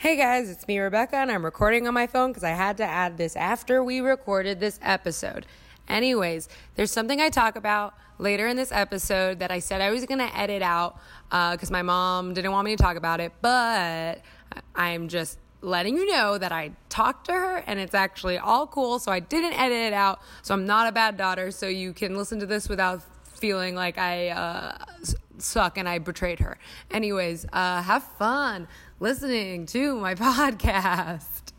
Hey guys, it's me, Rebecca, and I'm recording on my phone because I had to add this after we recorded this episode. Anyways, there's something I talk about later in this episode that I said I was going to edit out because my mom didn't want me to talk about it, but I'm just letting you know that I talked to her and it's actually all cool. So I didn't edit it out. So I'm not a bad daughter. So you can listen to this without feeling like I uh, suck and I betrayed her. Anyways, uh, have fun listening to my podcast.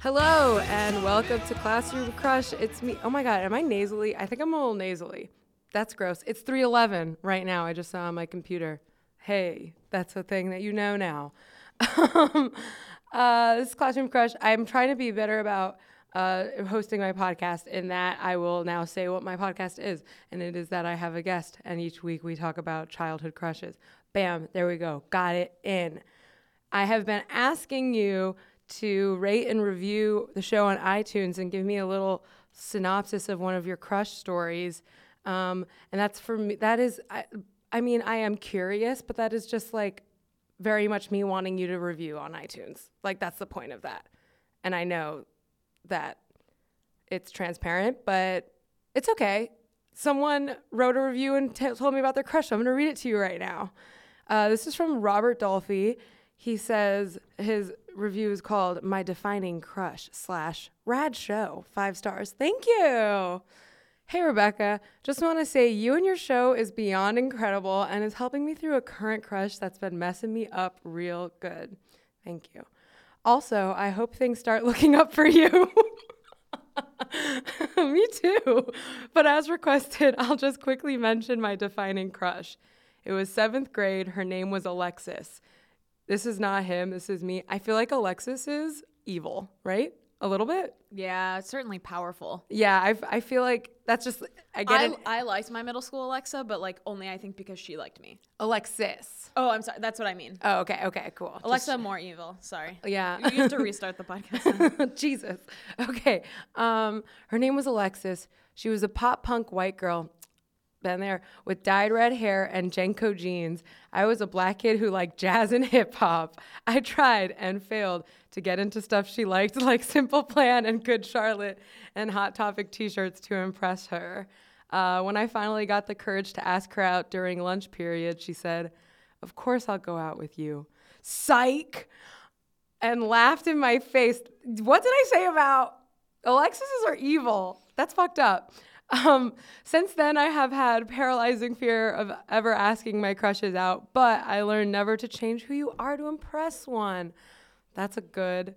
Hello and welcome to Classroom Crush. It's me. Oh my god, am I nasally? I think I'm a little nasally. That's gross. It's 3:11 right now. I just saw on my computer. Hey, that's a thing that you know now. um, uh, this is Classroom Crush. I'm trying to be better about uh, hosting my podcast in that I will now say what my podcast is, and it is that I have a guest, and each week we talk about childhood crushes. Bam, there we go. Got it in. I have been asking you to rate and review the show on iTunes and give me a little synopsis of one of your crush stories. Um, and that's for me, that is, I, I mean, I am curious, but that is just like very much me wanting you to review on iTunes. Like, that's the point of that. And I know that it's transparent, but it's okay. Someone wrote a review and t- told me about their crush. I'm going to read it to you right now. Uh, this is from Robert Dolphy. He says his review is called "My Defining Crush" slash Rad Show. Five stars. Thank you. Hey Rebecca, just want to say you and your show is beyond incredible and is helping me through a current crush that's been messing me up real good. Thank you. Also, I hope things start looking up for you. Me too. But as requested, I'll just quickly mention my defining crush. It was seventh grade. Her name was Alexis. This is not him. This is me. I feel like Alexis is evil, right? A little bit. Yeah, it's certainly powerful. Yeah, I, I feel like that's just I get I, it. I liked my middle school Alexa, but like only I think because she liked me. Alexis. Oh, I'm sorry. That's what I mean. Oh, okay, okay, cool. Alexa more evil. Sorry. Yeah. You have to restart the podcast. Jesus. Okay. Um, her name was Alexis. She was a pop punk white girl. Been there with dyed red hair and JNCO jeans. I was a black kid who liked jazz and hip hop. I tried and failed to get into stuff she liked, like Simple Plan and Good Charlotte and Hot Topic t shirts to impress her. Uh, when I finally got the courage to ask her out during lunch period, she said, Of course I'll go out with you. Psych! And laughed in my face. What did I say about Alexis's are evil? That's fucked up. Um, since then, I have had paralyzing fear of ever asking my crushes out, but I learned never to change who you are to impress one. That's a good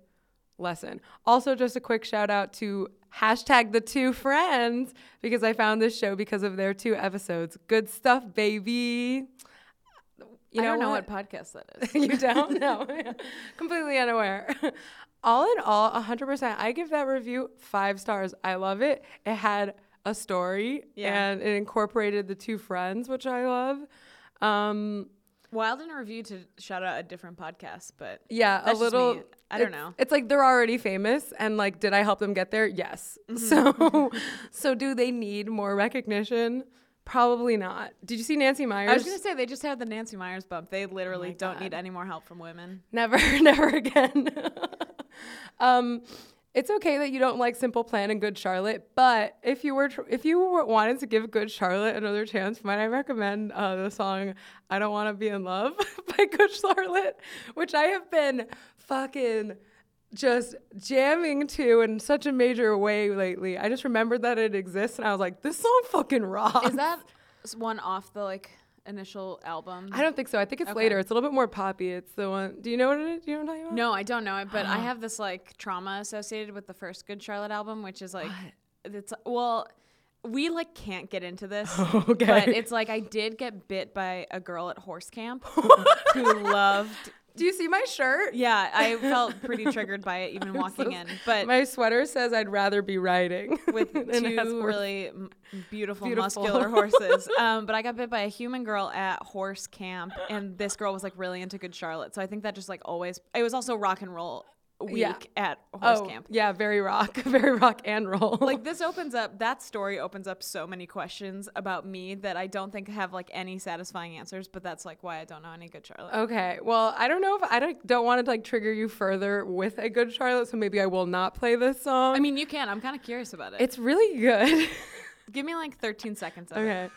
lesson. Also, just a quick shout out to hashtag the two friends because I found this show because of their two episodes. Good stuff, baby. You I don't know what podcast that is. you don't know. Completely unaware. all in all, 100%. I give that review five stars. I love it. It had a story yeah. and it incorporated the two friends, which I love. Um, Wild in a review to shout out a different podcast, but yeah, a little. I don't know. It's like they're already famous, and like, did I help them get there? Yes. Mm-hmm. So, so do they need more recognition? Probably not. Did you see Nancy Meyers? I was gonna say they just had the Nancy Meyers bump. They literally oh don't God. need any more help from women. Never, never again. um, it's okay that you don't like Simple Plan and Good Charlotte, but if you were tr- if you were, wanted to give Good Charlotte another chance, might I recommend uh, the song "I Don't Want to Be in Love" by Good Charlotte, which I have been fucking just jamming to in such a major way lately. I just remembered that it exists, and I was like, "This song fucking rocks." Is that one off the like? Initial album? I don't think so. I think it's okay. later. It's a little bit more poppy. It's the one. Do you know what it is? Do you know what I'm talking about? No, I don't know it, but I have this like trauma associated with the first Good Charlotte album, which is like what? it's well, we like can't get into this. okay. But it's like I did get bit by a girl at horse camp who loved do you see my shirt? Yeah, I felt pretty triggered by it even walking so, in. But my sweater says I'd rather be riding with two really beautiful, beautiful, muscular horses. Um, but I got bit by a human girl at horse camp, and this girl was like really into Good Charlotte. So I think that just like always. It was also rock and roll week Yeah. at horse oh, camp. yeah, very rock, very rock and roll. Like this opens up that story opens up so many questions about me that I don't think have like any satisfying answers, but that's like why I don't know any good Charlotte. Okay. Well, I don't know if I don't, don't want to like trigger you further with a good Charlotte, so maybe I will not play this song. I mean, you can. I'm kind of curious about it. it's really good. Give me like 13 seconds of it. okay.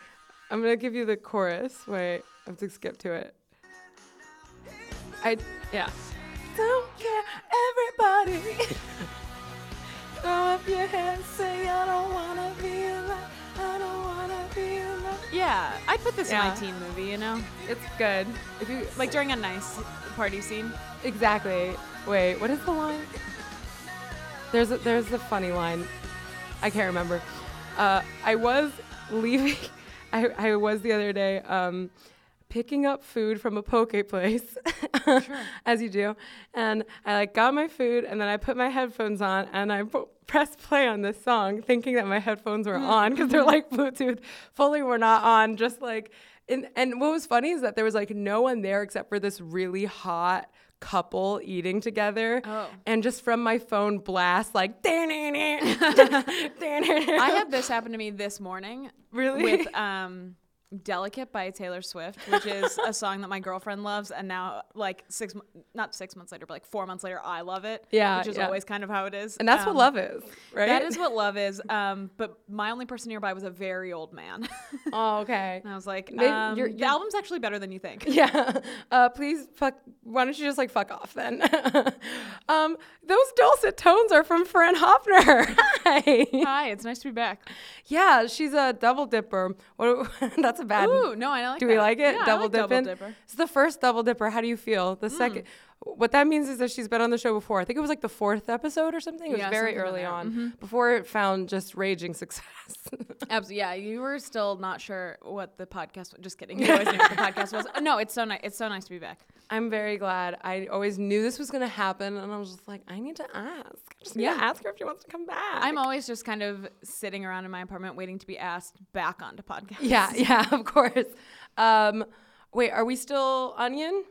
I'm going to give you the chorus. Wait, I have to skip to it. I yeah. Don't care everybody. Throw up your hands, say I don't wanna be alive. I don't wanna be alive. Yeah, I'd put this in my teen movie, you know? It's good. If you Like during a nice party scene. Exactly. Wait, what is the line? There's a, there's a funny line. I can't remember. Uh, I was leaving. I, I was the other day um, picking up food from a poke place, as you do, and I like got my food and then I put my headphones on and I pu- pressed play on this song, thinking that my headphones were on because they're like Bluetooth. Fully were not on. Just like and and what was funny is that there was like no one there except for this really hot couple eating together Oh. and just from my phone blast like I had this happen to me this morning really with um Delicate by Taylor Swift, which is a song that my girlfriend loves, and now like six, not six months later, but like four months later, I love it. Yeah, which is yeah. always kind of how it is, and that's what Um, love is right That is what love is. Um, but my only person nearby was a very old man, oh okay and I was like, Maybe um, you're- the you're- album's actually better than you think. yeah uh please fuck why don't you just like fuck off then um those dulcet tones are from Fran Hoepfner hi Hi, it's nice to be back. yeah she's a double dipper what, that's a bad Ooh, no, I like Do we like it? Yeah, double like double dipper. It's the first double dipper. How do you feel? The hmm. second. What that means is that she's been on the show before. I think it was like the fourth episode or something. It was Yeah, very early on before it found just raging success. Absolutely. Yeah, you were still not sure what the podcast. Was. Just kidding. You always knew what the podcast was. No, it's so nice. It's so nice to be back. I'm very glad. I always knew this was going to happen, and I was just like, I need to ask. I just need to Yeah. ask her if she wants to come back. I'm always just kind of sitting around in my apartment waiting to be asked back onto podcasts. yeah, yeah, of course. Um, wait, are we still Onion?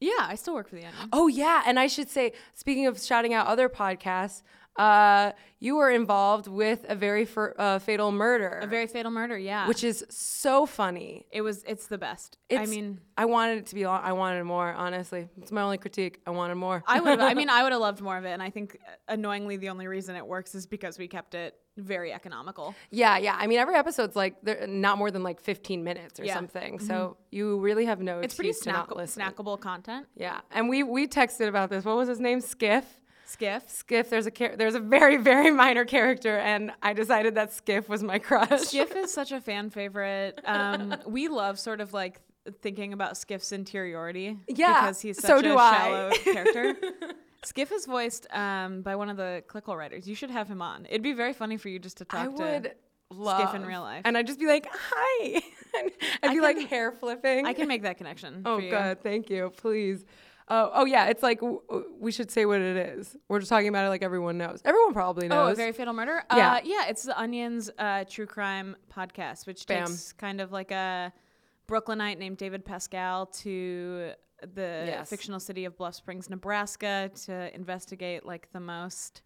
Yeah, I still work for the Onion. Oh yeah, and I should say, speaking of shouting out other podcasts, uh, you were involved with a very fir- uh, fatal murder, A very fatal murder. Yeah, which is so funny. it was. It's the best. I mean, I wanted it to be. I wanted more. Honestly, it's my only critique. I wanted more. I would. I mean, I would have loved more of it. And I think, uh, annoyingly, the only reason it works is because we kept it very economical. yeah, yeah. I mean, every episode's like they're not more than like 15 minutes or Yeah. something. So you really have no It's pretty excuse to not snack- snackable content. Yeah, and we we texted about this. What was his name? Skiff. Skiff. Skiff. There's a char- there's a very very minor character, and I decided that Skiff was my crush. Skiff is such a fan favorite. Um, we love sort of like thinking about Skiff's interiority. Yeah, because he's so such do a I. shallow character. Skiff is voiced um, by one of the ClickHole writers. You should have him on. It'd be very funny for you just to talk I to. would love Skiff in real life. and I'd just be like, "Hi," I'd I be like hair flipping. I can make that connection. oh, for you. good, thank you, please. Oh, oh yeah, it's like w- we should say what it is. We're just talking about it like everyone knows. Everyone probably Oh, knows. a very fatal murder. Yeah. uh, yeah. It's the Onion's uh, true crime podcast, which Bam. takes kind of like a Brooklynite named David Pascall to the Yes. fictional city of Bluff Springs, Nebraska, to investigate like the most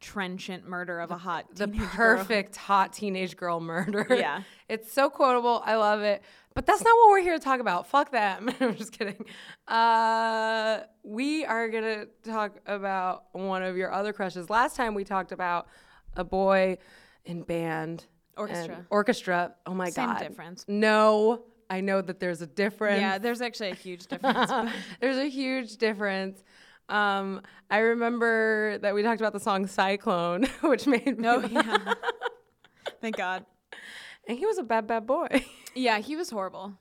trenchant murder of a hot the teenage girl. perfect hot teenage girl murder. Yeah. it's so quotable. I love it. But that's not what we're here to talk about. Fuck them. I'm just kidding. Uh, we are gonna talk about one of your other crushes. Last time we talked about a boy in band. Orchestra. Orchestra. Oh my Same god. difference. No, I know that there's a difference. Yeah, there's actually a huge difference. There's a huge difference. Um, I remember that we talked about the song Cyclone, which made me no, laugh. yeah. Thank God. And he was a bad, bad boy. Yeah, he was horrible.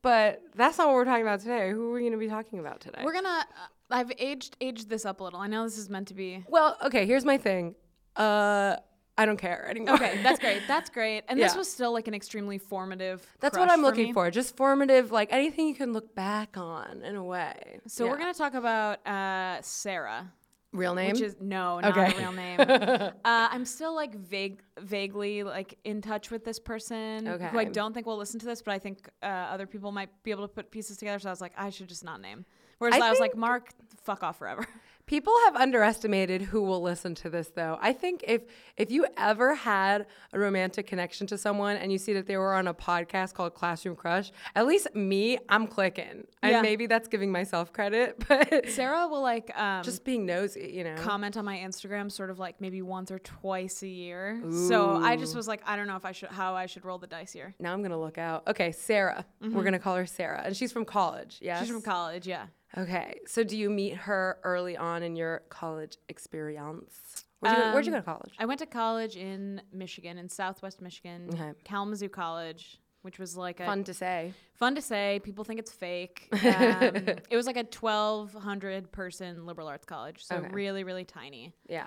but that's not what we're talking about today. Who are we going to be talking about today? We're gonna. Uh, I've aged aged this up a little. I know this is meant to be. well, okay, here's my thing. Uh, I don't care anymore. Okay, that's great. That's great. And this was still like an extremely formative. That's what I'm looking me. for. Just formative, like anything you can look back on in a way. So Yeah. we're gonna talk about uh, Sarah, real name. which is no, not Okay. a real name. uh, I'm still like vague, vaguely like in touch with this person who I don't think will listen to this, but I think uh, other people might be able to put pieces together. So I was like, I should just not name. Whereas I I, was like, Mark, fuck off forever. People have underestimated who will listen to this though. I think if if you ever had a romantic connection to someone and you see that they were on a podcast called Classroom Crush, at least me, I'm clicking. And Yeah. maybe that's giving myself credit, but Sarah will like um, just being nosy, you know. comment on my Instagram sort of like maybe once or twice a year. So I just was like, I don't know if I should how I should roll the dice here. now I'm gonna look out. Okay, Sarah. We're gonna call her Sarah, and she's from college. Mm-hmm. She's from college, yeah. Okay, so do you meet her early on in your college experience? Where'd you, go, where'd you go to college? I went to college in Michigan, in Southwest Michigan, Okay. Kalamazoo College, which was like a Fun to say. fun to say. People think it's fake. Um, it was like a 1,200 person liberal arts college, so Okay. really, really tiny. Yeah.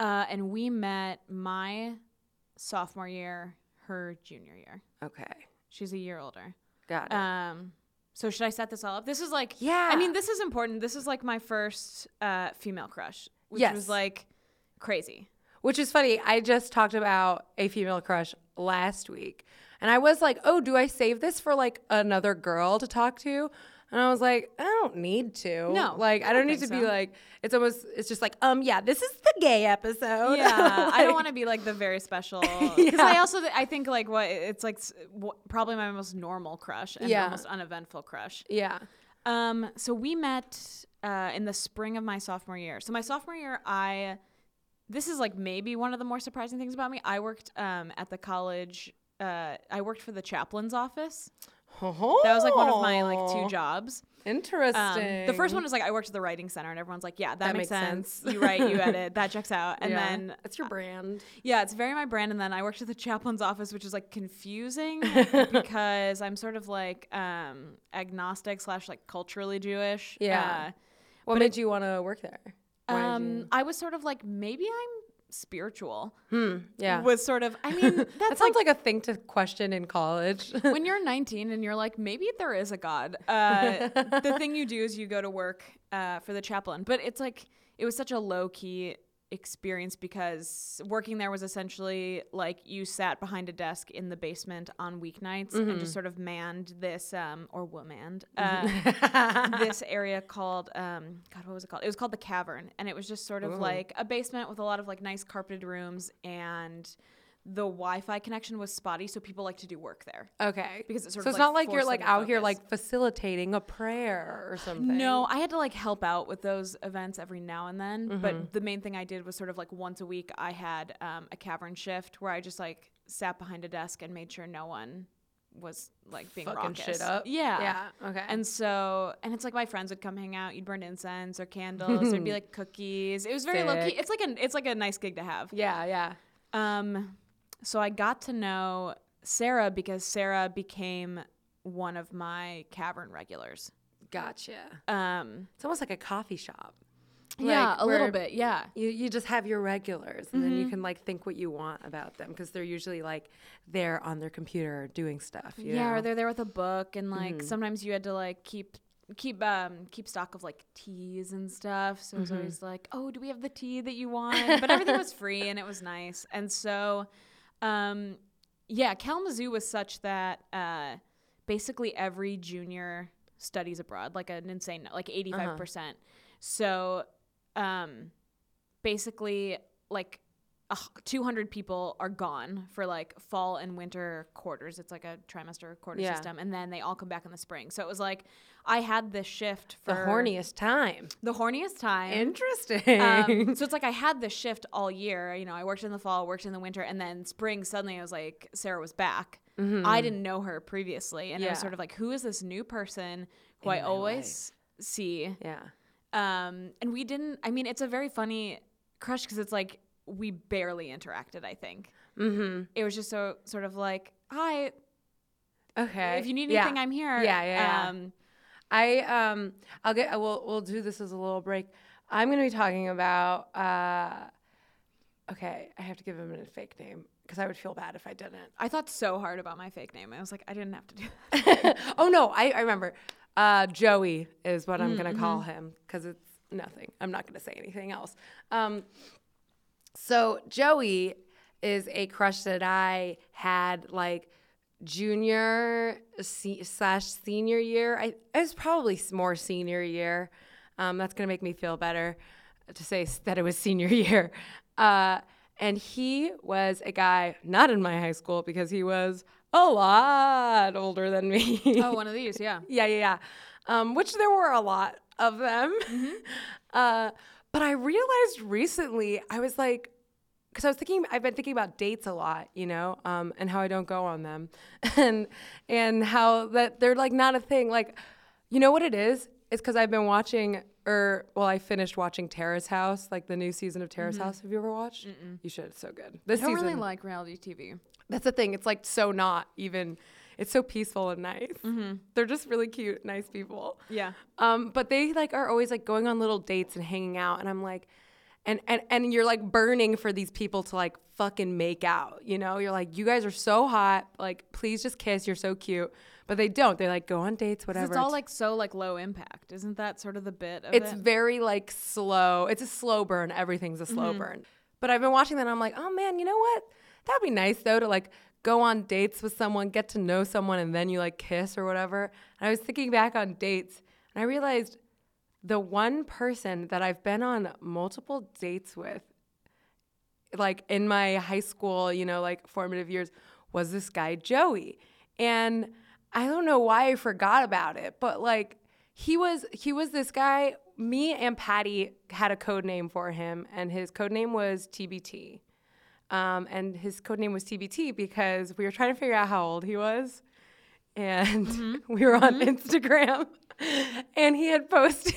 Uh, and we met my sophomore year, her junior year. Okay. She's a year older. Got it. Um, so should I set this all up? This is like, Yeah. I mean, this is important. This is like my first uh, female crush, which Yes. was like crazy. Which is funny. I just talked about a female crush last week. And I was like, oh, do I save this for like another girl to talk to? And I was like, I don't need to. No, Like, I I don't need to think be like, it's almost, it's just like, um, yeah, this is the gay episode. Yeah, I don't want to be like the very special. Because I Yeah. also I think like what it's like probably my most normal crush and Yeah. almost uneventful crush. Yeah. Um, so we met uh, in the spring of my sophomore year. So my sophomore year, I this is like maybe one of the more surprising things about me. I worked um, at the college. Uh, I worked for the chaplain's office. That was like one of my like two jobs. Interesting. Um, the first one was like I worked at the writing center, and everyone's like, "Yeah, that, That makes, makes sense. sense. You write, you edit, that checks out." And Yeah. then it's your brand. yeah, it's very my brand. And then I worked at the chaplain's office, which is like confusing because I'm sort of like um, agnostic slash like culturally Jewish. Yeah. What But made you want to work there? Uh, um, you- I was sort of like maybe I'm spiritual. hmm. Yeah. Was sort of. I mean, that sounds like, like, a thing to question in college. when you're 19 and you're like maybe there is a God. Uh, the thing you do is you go to work uh, for the chaplain, but it's like it was such a low key experience because working there was essentially like you sat behind a desk in the basement on weeknights and just sort of manned this um or womaned uh, this area called um god what was it called? It was called the cavern and it was just sort of Ooh. like a basement with a lot of like nice carpeted rooms and the wi-fi connection was spotty so people like to do work there okay. Because it sort so of, it's like, not like you're like out here like facilitating a prayer or something. No, I had to like help out with those events every now and then. Mm-hmm. But the main thing I did was sort of like once a week, I had um, a cavern shift where I just like sat behind a desk and made sure no one was like being fucking raucous. shit up. Yeah. Yeah. Okay. And so, and it's like my friends would come hang out. You'd burn incense or candles. There'd be like cookies. It was very low key. It's like a, it's like a nice gig to have. yeah. Yeah. Um, so I got to know Sarah because Sarah became one of my cavern regulars. Gotcha. Um, It's almost like a coffee shop. yeah, Like, a little bit. Yeah. You, you just have your regulars and then Mm-hmm. you can like think what you want about them because they're usually like there on their computer doing stuff. You yeah, know? or they're there with a book, and like Mhm. sometimes you had to like keep keep um keep stock of like teas and stuff. So it was Mhm. always like, oh, do we have the tea that you want? But everything was free and it was nice. And so, um, yeah, Kalamazoo was such that uh, basically every junior studies abroad, like an insane, like eighty five percent. So, um, basically, like. Uh, 200 people are gone for like fall and winter quarters. It's like a trimester quarter Yeah. system. And then they all come back in the spring. So it was like I had this shift for the horniest time. the horniest time. Interesting. Um, so it's like I had this shift all year. You know, I worked in the fall, worked in the winter, and then spring. Suddenly, I was like, Sarah was back. I didn't know her previously, and it was Mm-hmm. Sort of like, who is this new person who I In my always see? yeah. Um, and we didn't. I mean, it's a very funny crush because it's like we barely interacted. I think Mm-hmm. it was just so sort of like, hi, Okay. if you need Yeah. anything, I'm here. Yeah, yeah, yeah. Um, I um I'll get we'll we'll do this as a little break. I'm gonna be talking about uh okay, I have to give him a fake name because I would feel bad if I didn't. I thought so hard about my fake name. I was like, I didn't have to do that. oh no, I, I remember. Uh Joey is what I'm gonna call Mm-hmm. him because it's nothing. I'm not gonna say anything else. Um so Joey is a crush that I had like junior se- slash senior year. I it was probably more senior year. Um, that's gonna make me feel better. to say that it was senior year. Uh, and he was a guy not in my high school because he was a lot older than me. Oh, one of these, yeah. yeah, yeah, yeah. Um, which there were a lot of them. Uh, but I realized recently, I was like, because I was thinking, I've been thinking about dates a lot, you know, um, and how I don't go on them, and and how that they're like not a thing. Like, you know what it is? It's because I've been watching, or well, I finished watching Terrace House, like the new season of Terrace House. Have you ever watched? You should. It's so good. This I don't season, really like reality TV. that's the thing. It's like so not even. It's so peaceful and nice. They're just really cute, nice people. Yeah. Um, but they like are always like going on little dates and hanging out, and I'm like, and and and you're like burning for these people to like fucking make out. You know, you're like, you guys are so hot. Like, please just kiss. You're so cute. But they don't. They like go on dates whatever. It's all like so like low impact. Isn't that sort of the bit of it's it? very like slow. It's a slow burn. Everything's a slow mm-hmm. burn. But I've been watching that and I'm like, oh man, you know what? That'd be nice though to like go on dates with someone, get to know someone, and then you like kiss or whatever. And I was thinking back on dates and I realized the one person that I've been on multiple dates with, like in my high school, you know, like formative years, was this guy Joey. And I don't know why I forgot about it, but like he was he was this guy. Me and Patty had a code name for him, and his code name was TBT. Um, and his code name was TBT because we were trying to figure out how old he was, and we were on Instagram, and he had posted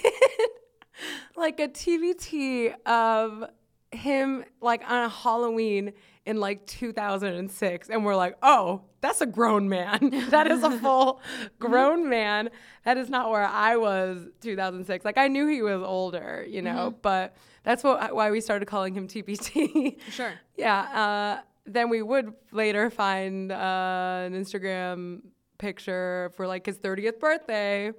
like a TBT of him like on a Halloween in like 2006 and we're like, "Oh, that's a grown man. that is a full grown man. That is not where I was 2006." Like I knew he was older, you know, but that's what why we started calling him TBT. Sure. yeah, uh, then we would later find uh, an Instagram picture for like his 30th birthday.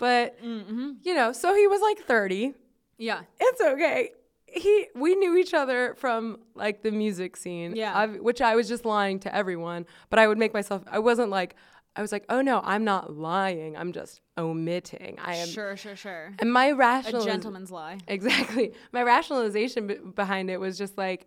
But mm-hmm. you know, so he was like 30 Yeah. it's okay. He we knew each other from like the music scene, Yeah. I've- which I was just lying to everyone. But I would make myself. I wasn't like. I was like, oh no, I'm not lying. I'm just omitting. I am. Sure, sure, sure. And my A rational gentleman's lie. Exactly. My rationalization b- behind it was just like,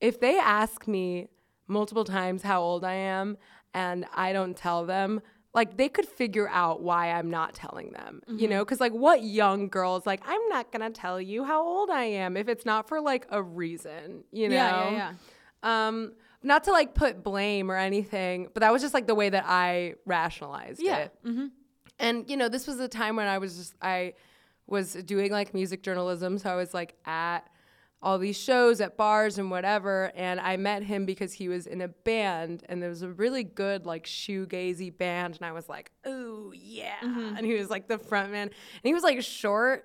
if they ask me multiple times how old I am and I don't tell them, like they could figure out why I'm not telling them, you Mm-hmm. know? Because, like, what young girl's like, I'm not to tell you how old I am if it's not for like a reason, you know? Yeah, yeah, yeah. Um, not to like put blame or anything, but that was just like the way that I rationalized Yeah. it. And you know, this was a time when I was just I was doing like music journalism, so I was like at all these shows at bars and whatever, and I met him because he was in a band and there was a really good like shoegazy band and I was like, "Oh, yeah." And he was like the front man. And he was like short.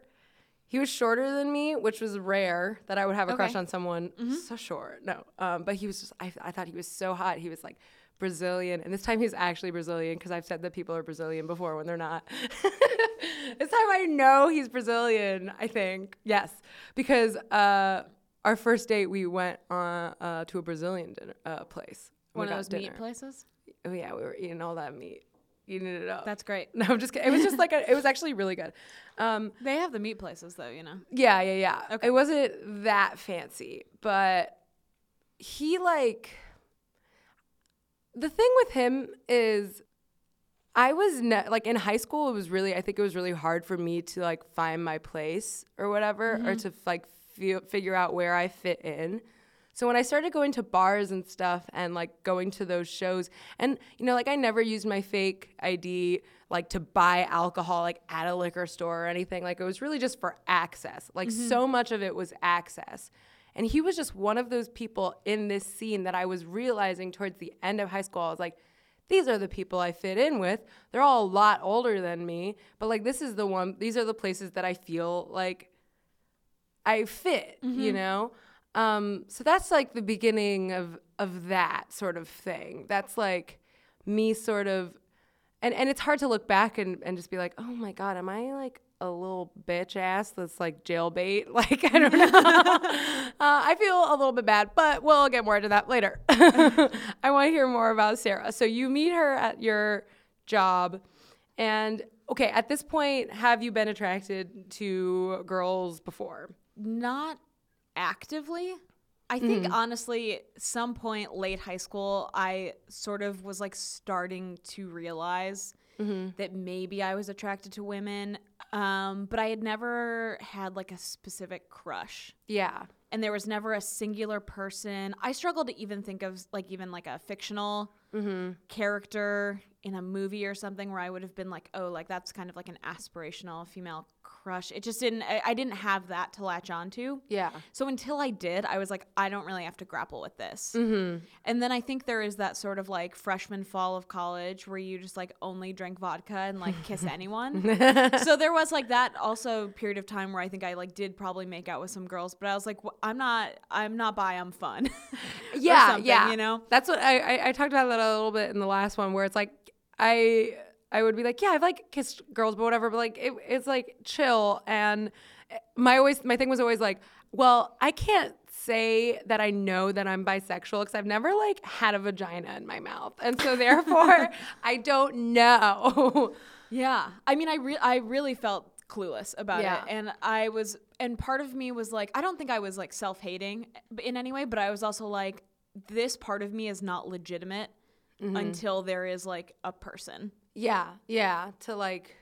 He was shorter than me, which was rare that I would have a crush on someone so short. No, um, but he was just, I, I thought he was so hot. He was like Brazilian. And this time he's actually Brazilian because I've said that people are Brazilian before when they're not. this time I know he's Brazilian, I think. Yes. Because uh, our first date, we went uh, uh, to a Brazilian dinner uh, place. One of those dinner. meat places. Oh, yeah, we were eating all that meat. Eating it up. That's great. no, I'm just kidding. It was just like, a, it was actually really good. Um, They have the meat places though, you know. yeah, yeah, yeah. It wasn't that fancy, but he like the thing with him is I was ne- like in high school it was really I think it was really hard for me to like find my place or whatever or mm-hmm. to like feel, figure out where I fit in. So when I started going to bars and stuff and like going to those shows and you know like I never used my fake ID like to buy alcohol like at a liquor store or anything like it was really just for access. Like mm-hmm. so much of it was access. And he was just one of those people in this scene that I was realizing towards the end of high school I was like these are the people I fit in with. They're all a lot older than me, but like this is the one these are the places that I feel like I fit, you know? Um, so that's like the beginning of of that sort of thing. That's like me sort of and and it's hard to look back and, and just be like, oh my god, am I like a little bitch ass that's like jailbait? Like I don't know. uh, I feel a little bit bad, but we'll get more into that later. I want to hear more about Sarah. So you meet her at your job, and okay, at this point, have you been attracted to girls before? not actively. I think mm-hmm. honestly, some point late high school, I sort of was like starting to realize mm-hmm. that maybe I was attracted to women, um, but I had never had like a specific crush. Yeah. And there was never a singular person. I struggled to even think of like even like a fictional mm-hmm. character in a movie or something where I would have been like, oh, like that's kind of like an aspirational female crush. It just didn't. I, I didn't have that to latch onto. Yeah. So until I did, I was like, I don't really have to grapple with this. Mm-hmm. And then I think there is that sort of like freshman fall of college where you just like only drink vodka and like kiss anyone. so there was like that also period of time where I think I like did probably make out with some girls, but I was like, "Wh- I'm not, I'm not bi, I'm fun. Yeah, yeah. You know? that's what I, I I talked about that a little bit in the last one, where it's like I I would be like, yeah, I've like kissed girls, but whatever. But like it, it's like chill, and my always my thing was always like, well, I can't say that I know that I'm bisexual because I've never like had a vagina in my mouth, and so therefore I don't know. Yeah. I mean, I re- I really felt clueless about Yeah. it and I was and part of me was like I don't think I was like self-hating in any way, but I was also like this part of me is not legitimate Mm-hmm. until there is like a person. Yeah, yeah, to like,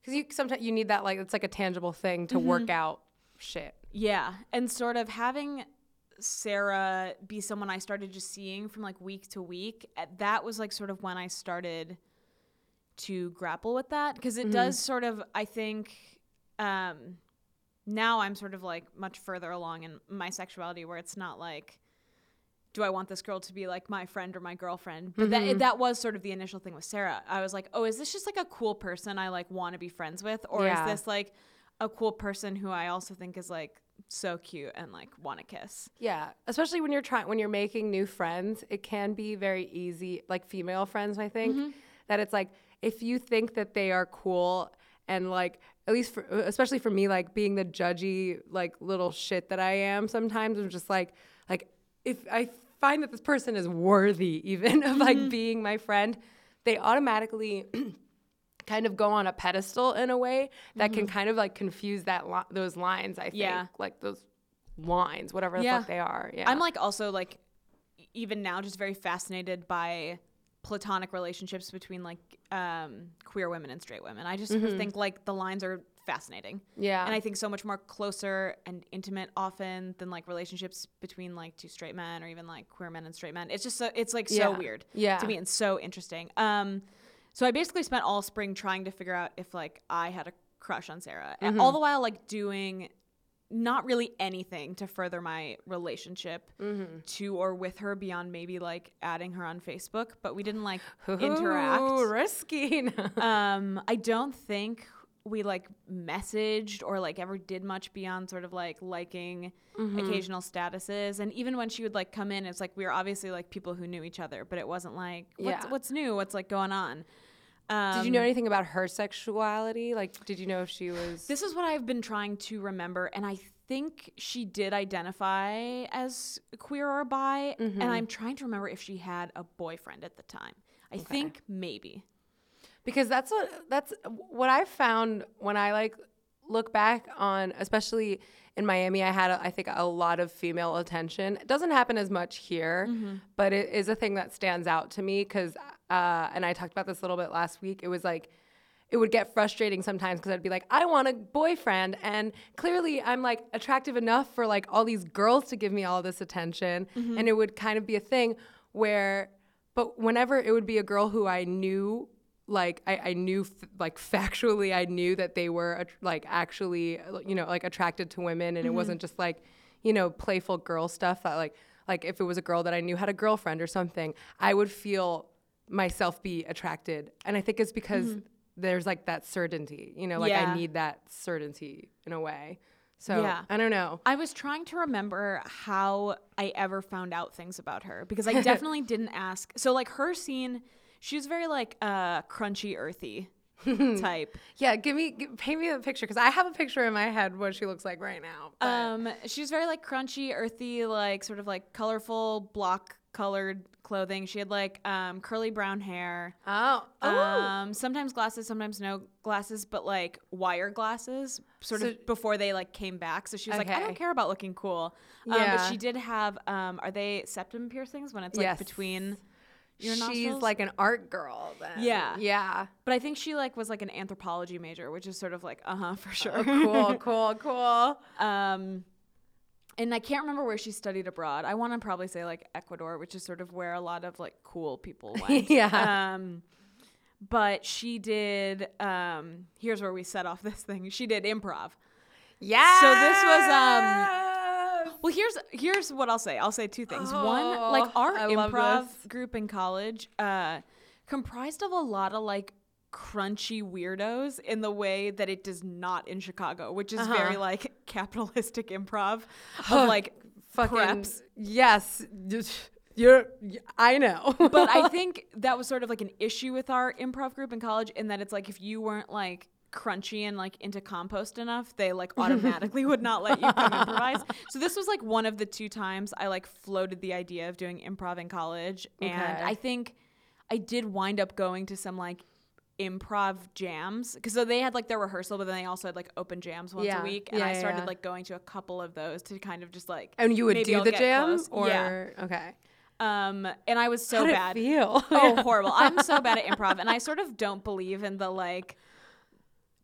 because you sometimes you need that like it's like a tangible thing to work out shit. Yeah, and sort of having Sarah be someone I started just seeing from like week to week. uh, That was like sort of when I started to grapple with that because it does sort of I think um now I'm sort of like much further along in my sexuality where it's not like do I want this girl to be like my friend or my girlfriend? But that mm-hmm. that was sort of the initial thing with Sarah. I was like, "Oh, is this just like a cool person I like want to be friends with or Yeah. is this like a cool person who I also think is like so cute and like want to kiss?" Yeah, especially when you're trying when you're making new friends, it can be very easy like female friends, I think, mm-hmm. that it's like if you think that they are cool and like at least for especially for me like being the judgy like little shit that I am sometimes I'm just like like if I find that this person is worthy even of like mm-hmm. being my friend, they automatically kind of go on a pedestal in a way that can mm-hmm. kind of like confuse that li- those lines, I think. Yeah. Like those lines, whatever the Yeah. fuck they are. Yeah. I'm like also like even now just very fascinated by platonic relationships between like um, queer women and straight women. I just mm-hmm. think like the lines are fascinating. Yeah. And I think so much more closer and intimate often than like relationships between like two straight men or even like queer men and straight men. It's just so it's like so Yeah. weird Yeah. to me and so interesting. Um so I basically spent all spring trying to figure out if like I had a crush on Sarah. And all the while like doing not really anything to further my relationship to or with her beyond maybe like adding her on Facebook, but we didn't like interact Ooh, risky. um i don't think we like messaged or like ever did much beyond sort of like liking occasional statuses. And even when she would like come in it's like we were obviously like people who knew each other but it wasn't like what's, Yeah. what's new? What's like going on? Um, did you know anything about her sexuality? Like, did you know if she was? this is what i've been trying to remember and i think she did identify as queer or bi and i'm trying to remember if she had a boyfriend at the time. I think maybe because that's what that's what I found when I like look back on, especially in Miami. I had I think a lot of female attention. It doesn't happen as much here, but it is a thing that stands out to me because, uh, and I talked about this a little bit last week. It was like. It would get frustrating sometimes because I'd be like, I want a boyfriend, and clearly I'm like attractive enough for like all these girls to give me all this attention, and it would kind of be a thing where, but whenever it would be a girl who I knew like I, I knew f- like factually I knew that they were att- like actually you know like attracted to women and it wasn't mm-hmm. just like you know playful girl stuff that like like if it was a girl that I knew had a girlfriend or something I would feel myself be attracted and I think it's because mm-hmm. there's like that certainty you know like Yeah. I need that certainty in a way so Yeah. I don't know I was trying to remember how I ever found out things about her because I definitely didn't ask. So like her scene, she was very like uh crunchy earthy type. yeah give me give, paint me a picture because I have a picture in my head what she looks like right now but- Um she was very like crunchy, earthy, like sort of like colorful block colored clothing. She had like um, curly brown hair. Oh, oh. Um, sometimes glasses, sometimes no glasses, but like wire glasses, sort So- of before they like came back. So she was like, I Okay. don't care about looking cool. Um, Yeah. but she did have, um, are they septum piercings when it's like Yes. between your she's nostrils? like an art girl. Then. Yeah. yeah. but I think she like was like an anthropology major, which is sort of like, uh huh, for sure. cool, cool, cool. Um, and I can't remember where she studied abroad. I want to probably say like Ecuador, which is sort of where a lot of like cool people went. Yeah. Um, but she did. Um, here's where we set off this thing. She did improv. Yeah. So this was, um, Well, here's here's what I'll say. I'll say two things. One, like Oh, our I improv group in college, uh, comprised of a lot of like crunchy weirdos in the way that it does not in Chicago, which is Uh-huh. very like capitalistic improv of like fucking preps. yes. You're. I know. But I think that was sort of like an issue with our improv group in college in that it's like if you weren't like crunchy and like into compost enough, they like automatically would not let you come improvise. So this was like one of the two times I like floated the idea of doing improv in college. And I think I did wind up going to some like improv jams because so they had like their rehearsal but then they also had like open jams once Yeah. a week and Yeah, i started yeah. like going to a couple of those to kind of just like and you would do I'll the get jam, or Yeah. okay. um and i was so bad feel? oh horrible i'm so bad at improv and i sort of don't believe in the like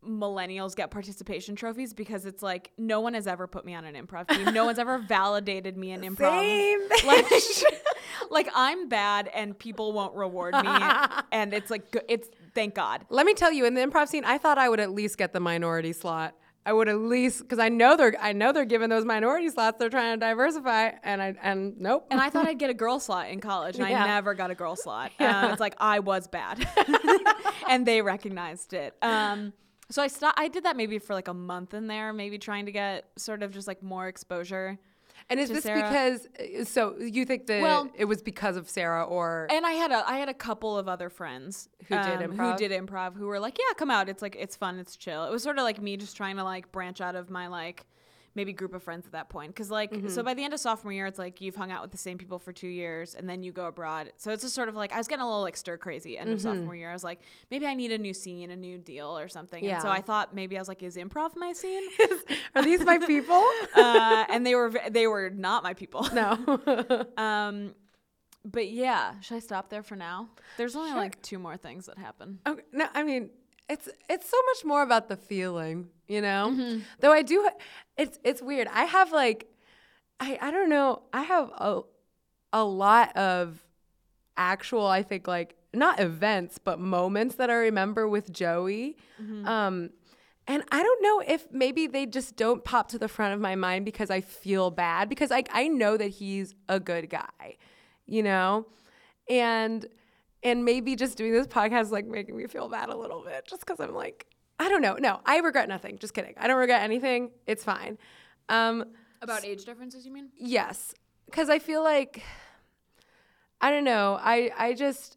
millennials get participation trophies because it's like no one has ever put me on an improv team no one's ever validated me in improv Same. like, like i'm bad and people won't reward me and it's like it's thank god Let me tell you, in the improv scene, I thought I would at least get the minority slot. I would at least because I know they're I know they're giving those minority slots. They're trying to diversify, and I and nope. and I thought I'd get a girl slot in college, and Yeah. I never got a girl slot. Yeah. Um, it's like I was bad, and they recognized it. Um, so I st- I did that maybe for like a month in there, maybe trying to get sort of just like more exposure. and is this Sarah. because? uh, So you think that Well- it was because of Sarah or? And I had a I had a couple of other friends Who did um, improv? who did improv who were like, yeah, come out. It's like it's fun, it's chill. It was sort of like me just trying to like branch out of my like maybe group of friends at that point because like Mm-hmm. so by the end of sophomore year it's like you've hung out with the same people for two years and then you go abroad so it's just sort of like i was getting a little like stir crazy end Mm-hmm. of sophomore year i was like maybe i need a new scene a new deal or something and so i thought maybe i was like is improv my scene Are these my people? uh, and they were they were not my people no. um but yeah should i stop there for now there's only Sure. like two more things that happen Okay, no, I mean it's it's so much more about the feeling, you know. Mm-hmm. Though I do, it's it's weird. I have like, I I don't know. I have a a lot of actual. I think like not events, but moments that I remember with Joey. Mm-hmm. Um, and I don't know if maybe they just don't pop to the front of my mind because I feel bad because like I know that he's a good guy, you know, and and maybe just doing this podcast is like making me feel bad a little bit just because I'm like I don't know. No, I regret nothing. Just kidding. I don't regret anything. It's fine. Um, about age differences you mean Yes, because I feel like I don't know. I I just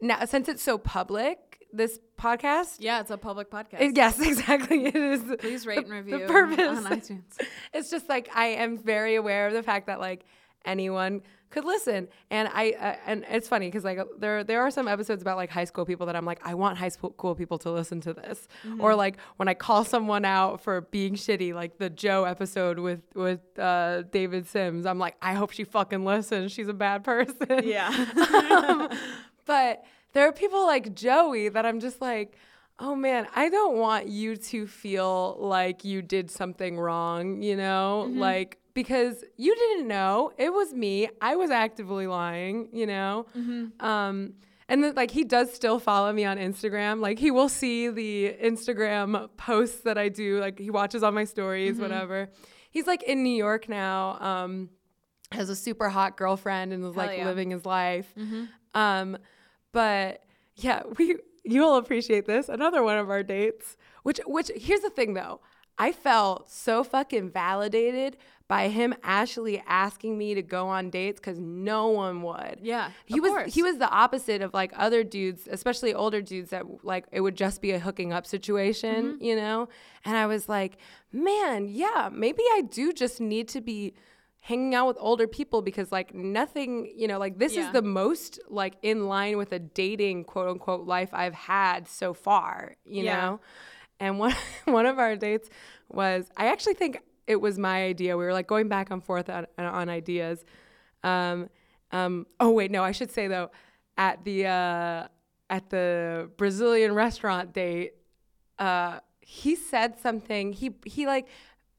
now since it's so public, this podcast. yeah it's a public podcast it- yes, exactly. It is. Please rate and review the purpose. on iTunes. It's just like I am very aware of the fact that like anyone could listen, and I uh, and it's funny because like there there are some episodes about like high school people that I'm like I want high school cool people to listen to this, or like when I call someone out for being shitty, like the Joe episode with with uh, David Sims. I'm like I hope she fucking listens. She's a bad person. Yeah. um, but there are people like Joey that I'm just like, oh man, I don't want you to feel like you did something wrong, you know? Like, because you didn't know. It was me. I was actively lying, you know? Um, and then, like, he does still follow me on Instagram. Like, he will see the Instagram posts that I do. Like, he watches all my stories, whatever. He's like in New York now. Um, has a super hot girlfriend and is Hell like yeah. living his life. Um, but yeah, we you'll appreciate this. Another one of our dates. Which which here's the thing though. I felt so fucking validated by him actually asking me to go on dates because no one would. Yeah, he was course. he was the opposite of like other dudes, especially older dudes that like it would just be a hooking up situation, Mm-hmm. you know. And I was like, man, yeah, maybe I do just need to be hanging out with older people because like nothing, you know, like this Yeah. is the most like in line with a dating quote unquote life I've had so far, you Yeah. know? And one one of our dates was I actually think it was my idea. We were like going back and forth on, on ideas. Um, um, oh wait, no, I should say though, at the uh, at the Brazilian restaurant date, uh, he said something. He he like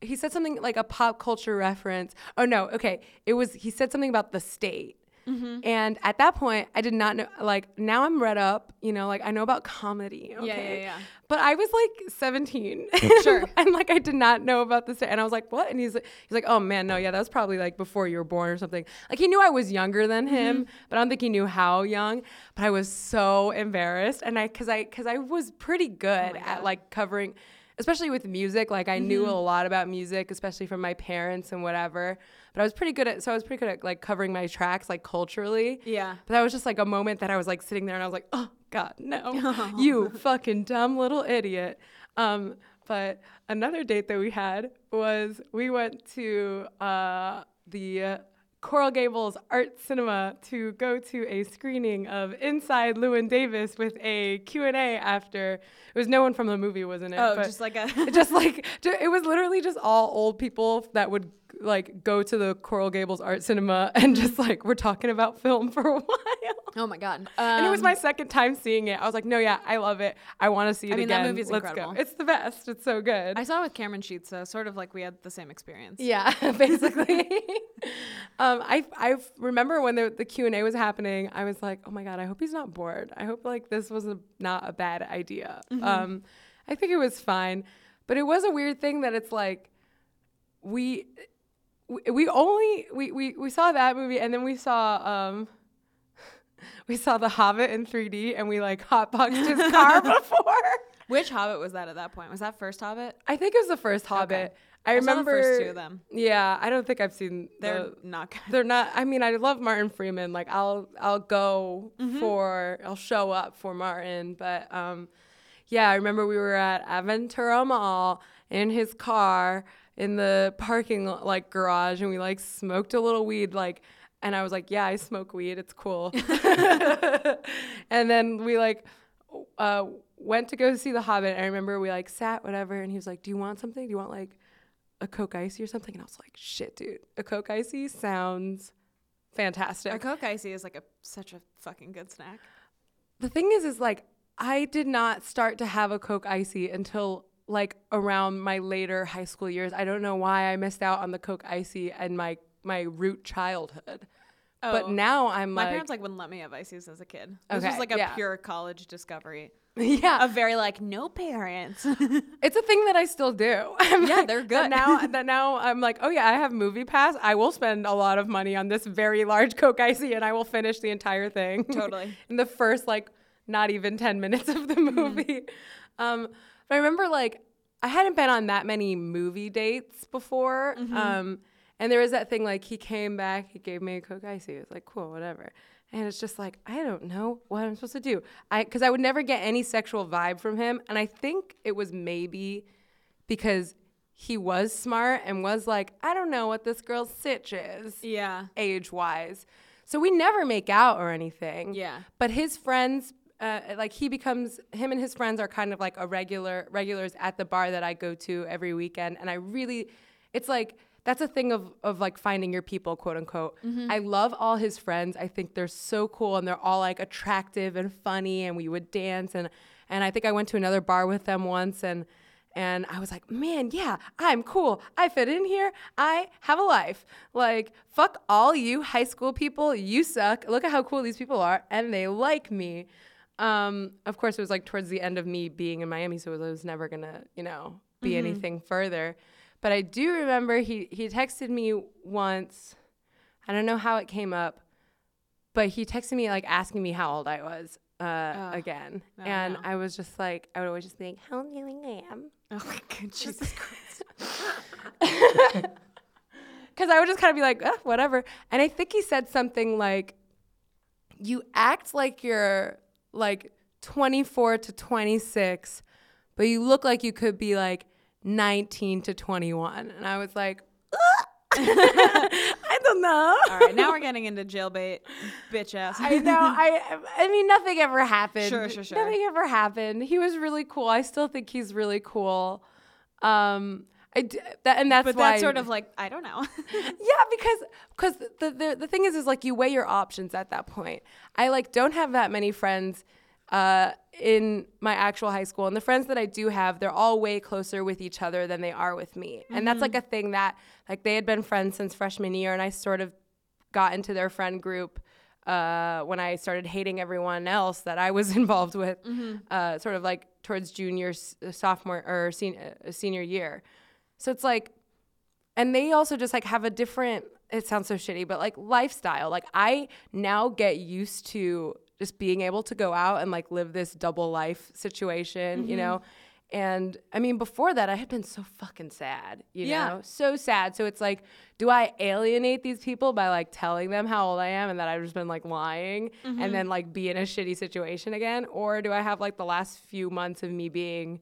he said something like a pop culture reference. Oh no, okay, it was he said something about the state. Mm-hmm. And at that point, I did not know. Like now, I'm read up. You know, like I know about comedy. Okay? Yeah, yeah, yeah. But I was like 17. Sure. and like I did not know about this. And I was like, what? And he's he's like, oh man, no, yeah, that was probably like before you were born or something. Like he knew I was younger than him, mm-hmm. but I don't think he knew how young. But I was so embarrassed, and I because I because I was pretty good oh at like covering. Especially with music, like I knew a lot about music, especially from my parents and whatever. But I was pretty good at, so I was pretty good at like covering my tracks, like culturally. Yeah. But that was just like a moment that I was like sitting there and I was like, oh God, no, you fucking dumb little idiot. Um, but another date that we had was we went to uh, the uh, Coral Gables Art Cinema to go to a screening of Inside Llewyn Davis with a Q&A after. It was no one from the movie was in it. Oh, but just like a just like it was literally just all old people that would like go to the Coral Gables Art Cinema and just like we're talking about film for a while. Oh my god. and it was Um, my second time seeing it. I was like, no, yeah, I love it. I want to see it I mean, that again. movie's Let's incredible. go. It's the best. It's so good. I saw it with Cameron Sheets, so sort of like we had the same experience. yeah, basically. um, I I remember when the the Q and A was happening. I was like, oh my god, I hope he's not bored. I hope like this was a, not a bad idea. Mm-hmm. Um, I think it was fine, but it was a weird thing that it's like we we, we only we, we we saw that movie and then we saw um we saw the hobbit in 3d and we like hotboxed his car before Which Hobbit was that at that point? Was that first Hobbit? i think it was the first hobbit i, I the remember first two of them. yeah i don't think i've seen They're the, not good. they're not i mean i love martin freeman like i'll i'll go for i'll show up for martin but um yeah i remember we were at aventura mall in his car in the parking like garage and we like smoked a little weed like and i was like yeah i smoke weed it's cool and then we like uh went to go see the hobbit and i remember we like sat whatever and he was like do you want something do you want like a Coke Icy or something. And I was like, shit, dude, a Coke Icy sounds fantastic. A Coke Icy is like a such a fucking good snack. the thing is, is like, I did not start to have a Coke Icy until like around my later high school years. I don't know why I missed out on the Coke Icy and my, my root childhood. But Oh. now I'm My like, parents like wouldn't let me have ices as a kid. This Okay, was like a yeah. pure college discovery. yeah, A very like no parents. it's a thing that I still do. I'm Yeah, like- they're good. now. That now I'm like, oh yeah, I have MoviePass. I will spend a lot of money on this very large Coke Icy, and I will finish the entire thing. Totally. in the first like not even ten minutes of the movie. Um, but I remember like I hadn't been on that many movie dates before. Um, and there was that thing like he came back, he gave me a Coke Icy. It was like cool, whatever. And it's just like I don't know what I'm supposed to do. I because I would never get any sexual vibe from him, and I think it was maybe because he was smart and was like, I don't know what this girl's sitch is yeah. age wise. So we never make out or anything. Yeah. But his friends, uh, like he becomes him and his friends are kind of like a regular regulars at the bar that I go to every weekend, and I really, it's like that's a thing of of like finding your people, quote unquote. I love all his friends. I think they're so cool, and they're all like attractive and funny, and we would dance and and I think I went to another bar with them once and. And I was like, man, yeah, I'm cool. I fit in here. I have a life. Like, fuck all you high school people. You suck. Look at how cool these people are. And they like me. Um, of course, it was like towards the end of me being in Miami, so it was never going to, you know, be anything further. But I do remember he, he texted me once. I don't know how it came up, but he texted me like asking me how old I was uh, Oh. again. Oh, and no. I was just like, I would always just be like, how old do you think I am? Oh my god, Jesus Christ. Because I would just kind of be like, "Ugh, whatever. And I think he said something like, you act like you're like 24 to 26, but you look like you could be like 19 to 21. And I was like, I don't know. All right, now we're getting into jailbait, bitch ass. I know. I I mean, nothing ever happened. Sure, sure, sure. Nothing ever happened. He was really cool. I still think he's really cool. Um, I d- that, and that's but why that's sort of like I don't know. yeah, because because the, the the thing is is like you weigh your options at that point. I like don't have that many friends uh, in my actual high school, and the friends that I do have, they're all way closer with each other than they are with me, and that's like a thing that like they had been friends since freshman year, and I sort of got into their friend group uh, when I started hating everyone else that I was involved with, uh, sort of like towards junior, s- sophomore, or senior, senior year. So it's like, and they also just like have a different, it sounds so shitty, but like lifestyle. Like I now get used to just being able to go out and like live this double life situation, you mm-hmm. know? And I mean, before that, I had been so fucking sad, you Yeah. know? So sad. So it's like, do I alienate these people by like telling them how old I am and that I've just been like lying and mm-hmm. then like be in a shitty situation again? Or do I have like the last few months of me being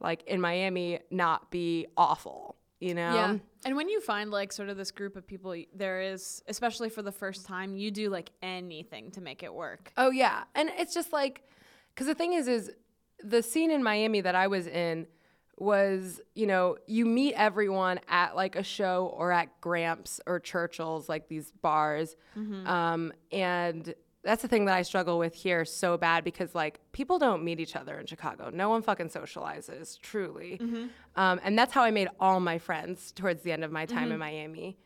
like in Miami not be awful, you know? Yeah. And when you find like sort of this group of people, there is, especially for the first time, you do like anything to make it work. Oh yeah, and it's just like, because the thing is, is the scene in Miami that I was in was, you know, you meet everyone at like a show or at Gramps or Churchill's, like these bars, um, and that's the thing that I struggle with here so bad because like people don't meet each other in Chicago. No one fucking socializes, truly, um, and that's how I made all my friends towards the end of my time in Miami.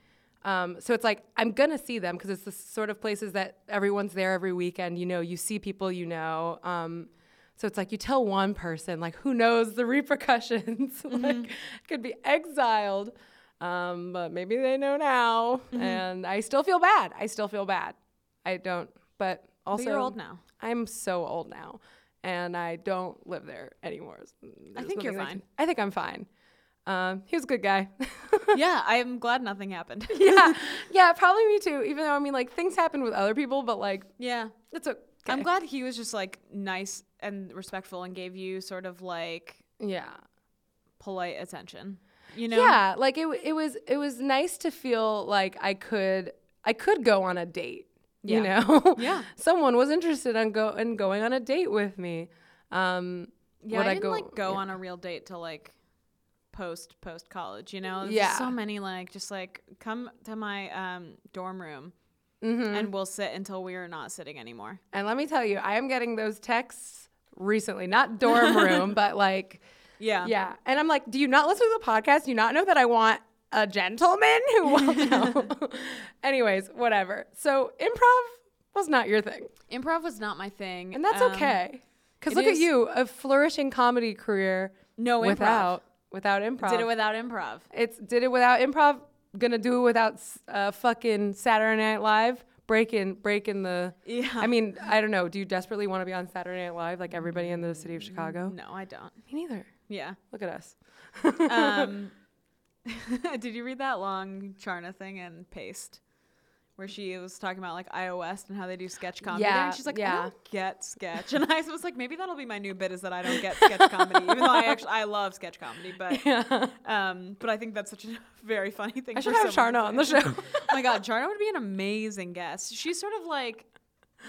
Um, so it's like I'm gonna see them because it's the sort of places that everyone's there every weekend. You know, you see people you know. Um, so it's like you tell one person, like who knows the repercussions? like could be exiled, um, but maybe they know now. And I still feel bad. I still feel bad. I don't, but also But you're old now. I'm so old now, and I don't live there anymore. I think you're fine. can- I think I'm fine. Um, he was a good guy. yeah, I'm glad nothing happened. yeah, yeah, probably me too. Even though I mean, like things happen with other people, but like yeah. it's okay. I'm glad he was just like nice and respectful and gave you sort of like Yeah, polite attention. You know? yeah. Like it, it was, it was nice to feel like I could, I could go on a date. You Yeah. know, Yeah. Someone was interested in go in going on a date with me. Um, Yeah, would I didn't go- like go yeah. on a real date till like post post college. You know, There's Yeah. so many like just like come to my um, dorm room Mm-hmm. and we'll sit until we are not sitting anymore. And let me tell you, I am getting those texts recently, not dorm room, but like, Yeah, yeah. And I'm like, do you not listen to the podcast? Do you not know that I want a gentleman who will know? Anyways, whatever. So improv was not your thing. Improv was not my thing, And that's Um, okay. Because look is- at you, a flourishing comedy career No improv. without without improv. Did it without improv. it's did it without improv. Gonna do it without uh, fucking Saturday Night Live. Breaking breaking the. Yeah. I mean, I don't know. Do you desperately want to be on Saturday Night Live like everybody in the city of Chicago? No, I don't. Me neither. Yeah. Look at us. Um, did you read that long Charna thing and Paste? Where she was talking about like iO's and how they do sketch comedy. Yeah, and she's like, I yeah. don't get sketch. And I was like, maybe that'll be my new bit is that I don't get sketch comedy, even though I actually I love sketch comedy. But um, but I think that's such a very funny thing. I should have Charna on the show. oh my god, Charna would be an amazing guest. She's sort of like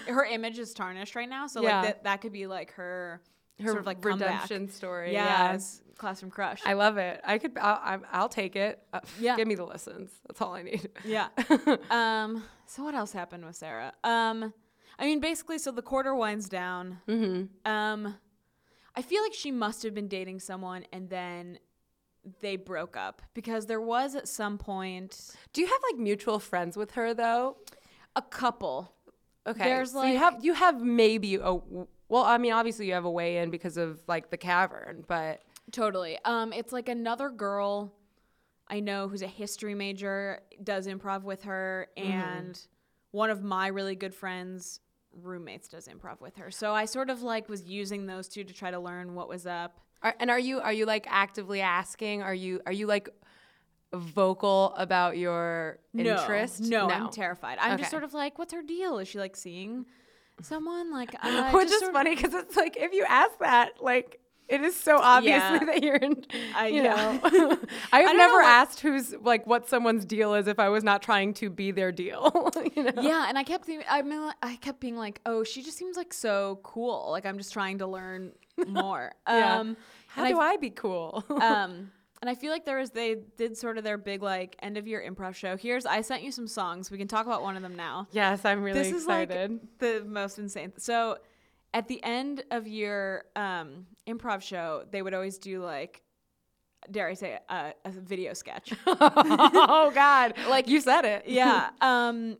her image is tarnished right now, so Yeah. like that that could be like her, Her sort of like comeback. redemption story. Yeah, Yes. classroom crush. I love it. I could. I'll, I'm- I'll take it. Uh, Yeah. Give me the listens. That's all I need. Yeah. um. So what else happened with Sarah? Um. I mean, basically, so the quarter winds down. Mm-hmm. Um. I feel like she must have been dating someone, and then they broke up because there was at some point Do you have like mutual friends with her though? a couple. Okay. There's, so you like- have you have maybe a well. I mean, obviously you have a way in because of like the cavern, but Totally. Um. It's like another girl I know who's a history major does improv with her, and one of my really good friends roommates does improv with her. So I sort of like was using those two to try to learn what was up. are, and are you are you like actively asking? Are you are you like vocal about your interest? No, I'm terrified. I'm Okay. just sort of like, what's her deal? Is she like seeing someone? Like, I Which just is funny because it's like if you ask that, like It is so obviously Yeah. that you're in, I- you know. I have don't know never asked who's like what someone's deal is if I was not trying to be their deal. you know? Yeah, and I kept thinking, I mean, I kept being like, oh, she just seems like so cool. Like I'm just trying to learn more. Yeah. Um, How do I I be cool? um and I feel like there was they did sort of their big like end of year improv show. Here's I sent you some songs. We can talk about one of them now. yes, I'm really this excited. is like the most insane. So at the end of your um improv show, they would always do like dare I say a, a video sketch. oh God! Like you said it. yeah. Um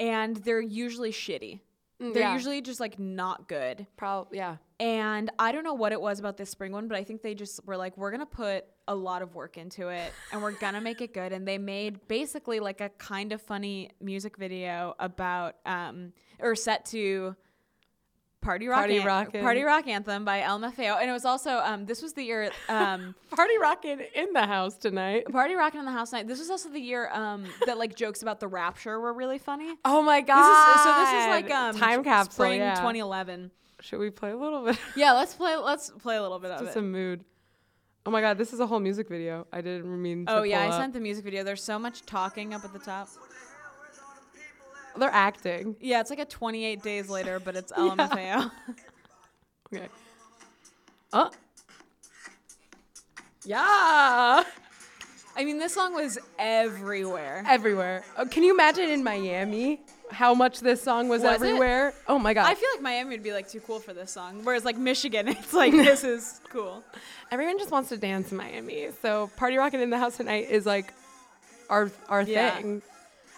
and they're usually shitty. They're Mm, Yeah. usually just like not good. Probably. Yeah. And I don't know what it was about this spring one, but I think they just were like, we're going to put a lot of work into it and we're going to make it good. And they made basically like a kind of funny music video about, um, or set to Party Rock, Party An- Rockin'. Party Rock Anthem by LMFAO. And it was also, um, this was the year, um, Party rocking in the house tonight. Party Rockin' in the House Night. This was also the year, um, that like jokes about the rapture were really funny. Oh my This God! is, so this is like, um, time capsule. spring yeah. 2011. Should we play a little bit? Yeah, let's play, let's play a little bit of Just it. a mood. Oh my God! This is a whole music video. I didn't mean. To Oh yeah, I up. sent the music video. There's so much talking up at the top. They're acting. Yeah, it's like a 28 days later, but it's LMFAO. Okay. Oh. Yeah. I mean, this song was everywhere. Everywhere. Oh, can you imagine in Miami how much this song was, Was it? everywhere? Oh my God. I feel like Miami would be like too cool for this song, whereas like Michigan, it's like this is cool. Everyone just wants to dance in Miami. So party rocking in the house tonight is like our our Yeah. thing.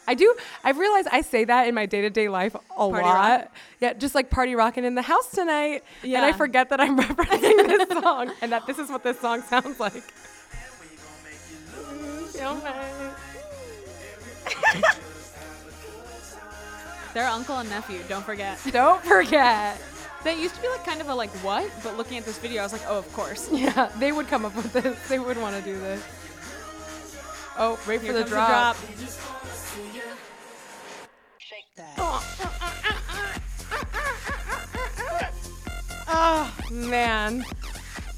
I do. I've realized I say that in my day to day life a Party lot. rock? Yeah, just like party rocking in the house tonight. And I forget that I'm referencing this song and that this is what this song sounds like. They're uncle and nephew. Don't forget. Don't forget. That used to be like kind of a like what, but looking at this video, I was like, oh, of course. Yeah, they would come up with this. They would want to do this. Oh, wait Here for the comes drop. Oh man,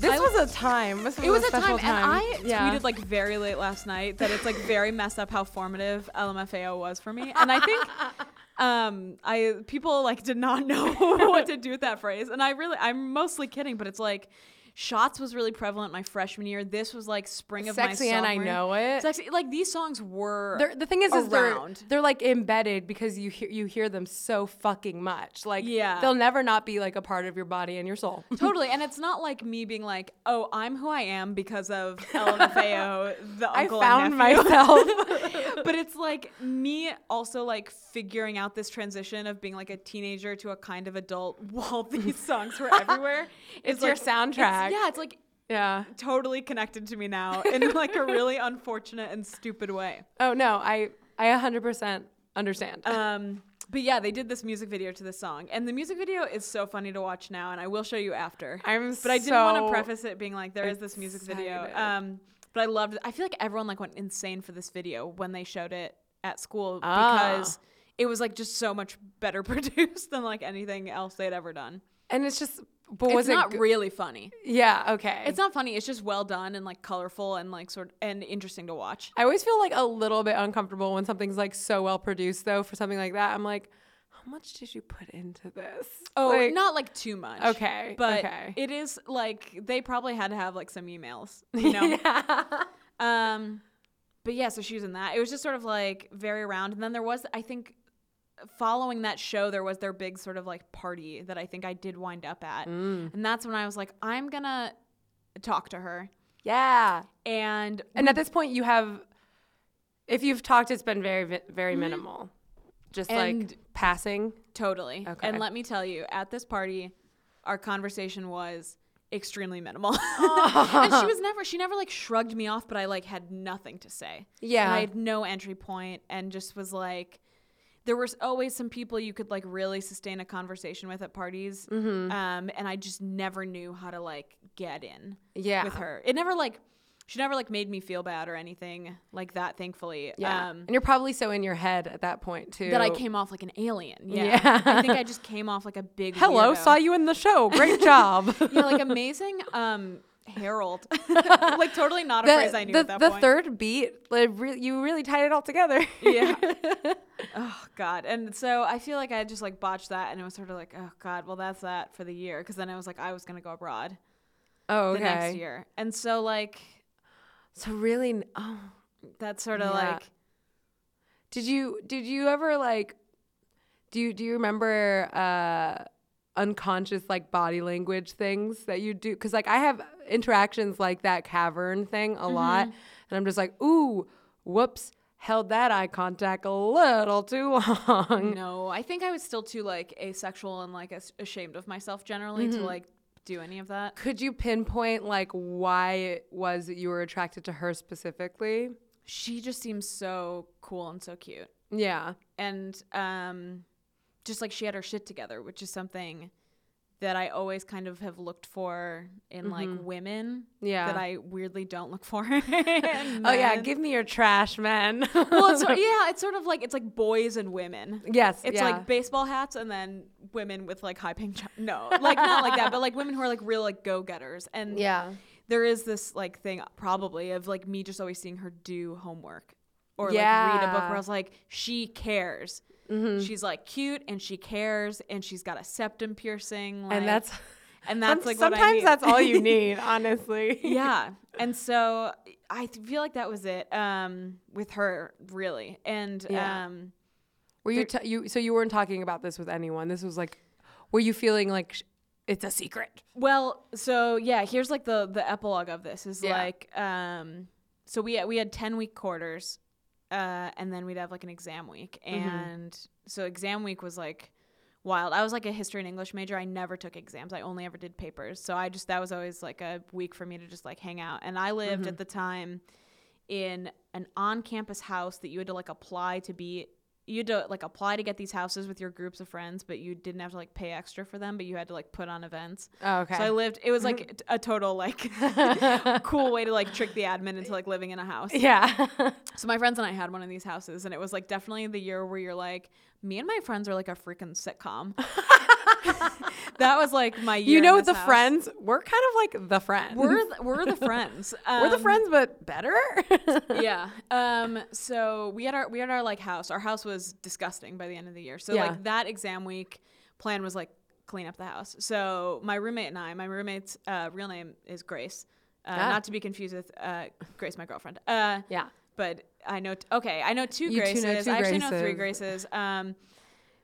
this I- was a time. This was It was a special time, and I Yeah. tweeted like very late last night that it's like very messed up how formative LMFAO was for me, and I think um I people like did not know what to do with that phrase, and I really I'm mostly kidding, but it's like Shots was really prevalent my freshman year. This was like spring of Sexy my and I know it. Sexy, like these songs were. They're, the thing is, is they're they're like embedded because you hear you hear them so fucking much. Like Yeah. they'll never not be like a part of your body and your soul. Totally, and it's not like me being like, "Oh, I'm who I am because of LMFAO, the uncle. I found and myself. but it's like me also like figuring out this transition of being like a teenager to a kind of adult while these songs were everywhere. It's your like- soundtrack. Yeah, it's like yeah. totally connected to me now in like a really unfortunate and stupid way. Oh no, I I 100% understand. Um, but yeah, they did this music video to this song, and the music video is so funny to watch now, and I will show you after. I'm but I didn't want to preface it being like there is this music video. Um, but I loved it. I feel like everyone like went insane for this video when they showed it at school Ah. because it was like just so much better produced than like anything else they'd ever done. and it's just, but was it's it? not go- really funny. yeah. Okay. It's not funny. It's just well done and like colorful and like sort of, and interesting to watch. I always feel like a little bit uncomfortable when something's like so well produced though. For something like that, I'm like, how much did you put into this? Oh, Like- not like too much. Okay, But okay. it is like they probably had to have like some emails, you know. yeah. Um, but yeah, so she was in that. It was just sort of like very around. And then there was, I think, following that show, there was their big sort of like party that I think I did wind up at. Mm. And that's when I was like, I'm gonna talk to her. Yeah. And And at this point, you have, if you've talked, it's been very, very minimal. Just Mm-hmm. Like passing. totally. Okay. And let me tell you, at this party, our conversation was extremely minimal. Oh. and she was never she never like shrugged me off, but I like had nothing to say. Yeah. And I had no entry point and just was like there was always some people you could like really sustain a conversation with at parties. Mm-hmm. Um, and I just never knew how to like get in Yeah. with her. It never like she never like made me feel bad or anything like that. Thankfully, Yeah. um, and you're probably so in your head at that point too. that I came off like an alien. Yeah, Yeah. I think I just came off like a big. Hello, weirdo. saw you in the show. Great job. yeah, like amazing. Um, Harold, like totally not a phrase I knew the, at that point. the third beat, like, re- you really tied it all together. yeah. oh God. And so I feel like I just like botched that, and it was sort of like, oh God, well that's that for the year, because then I was like, I was gonna go abroad oh, okay. the next year, and so like So really, oh, that's sort of Yeah. like did you did you ever like? Do you do you remember uh, unconscious like body language things that you do? Because like I have interactions like that cavern thing a lot, Mm-hmm. and I'm just like, ooh, whoops, held that eye contact a little too long. no. I think I was still too like asexual and like as- ashamed of myself generally Mm-hmm. to like do any of that. Could you pinpoint like why it was that you were attracted to her specifically? She just seems so cool and so cute. Yeah. and um, just like she had her shit together, which is something that I always kind of have looked for in like women Mm-hmm. Yeah. that I weirdly don't look for. Oh yeah, give me your trash, men. well, it's yeah, it's sort of like it's like boys and women. yes, It's yeah. like baseball hats and then women with like high paying. Jo- no, like not like that, but like women who are like real like go getters. And yeah. there is this like thing probably of like me just always seeing her do homework or like read a book where I was like, she cares. Mm-hmm. She's like cute and she cares and she's got a septum piercing. Like, and that's and that's like what I sometimes that's all you need, honestly. yeah. And so I feel like that was it um, with her really. And Yeah. um, Were you t- you so you weren't talking about this with anyone? This was like were you feeling like sh- it's a secret? Well, so yeah, here's like the the epilogue of this is Yeah. like um so we we had 10 week quarters uh and then we'd have like an exam week Mm-hmm. and so exam week was like wild. I was like a history and English major. I never took exams. I only ever did papers. So I just that was always like a week for me to just like hang out. And I lived Mm-hmm. at the time in an on-campus house that you had to like apply to be you had to like apply to get these houses with your groups of friends, but you didn't have to like pay extra for them, but you had to like put on events. Oh, okay. So I lived. It was like a total like cool way to like trick the admin into like living in a house. yeah. So my friends and I had one of these houses, and it was like definitely the year where you're like, me and my friends are like a freaking sitcom. that was like my year. you know the house. friends, we're kind of like the friends. We're th- we're the friends. we're the Um, friends but better. yeah. Um. So we had our we had our like house. Our house was disgusting by the end of the year. So Yeah. like that exam week plan was like clean up the house. So my roommate and I, my roommate's uh, real name is Grace, uh, Ah. not to be confused with uh, Grace, my girlfriend. Uh, yeah. but I know. T- okay, I know two You two Graces. know two I actually know three Graces. Graces. Um,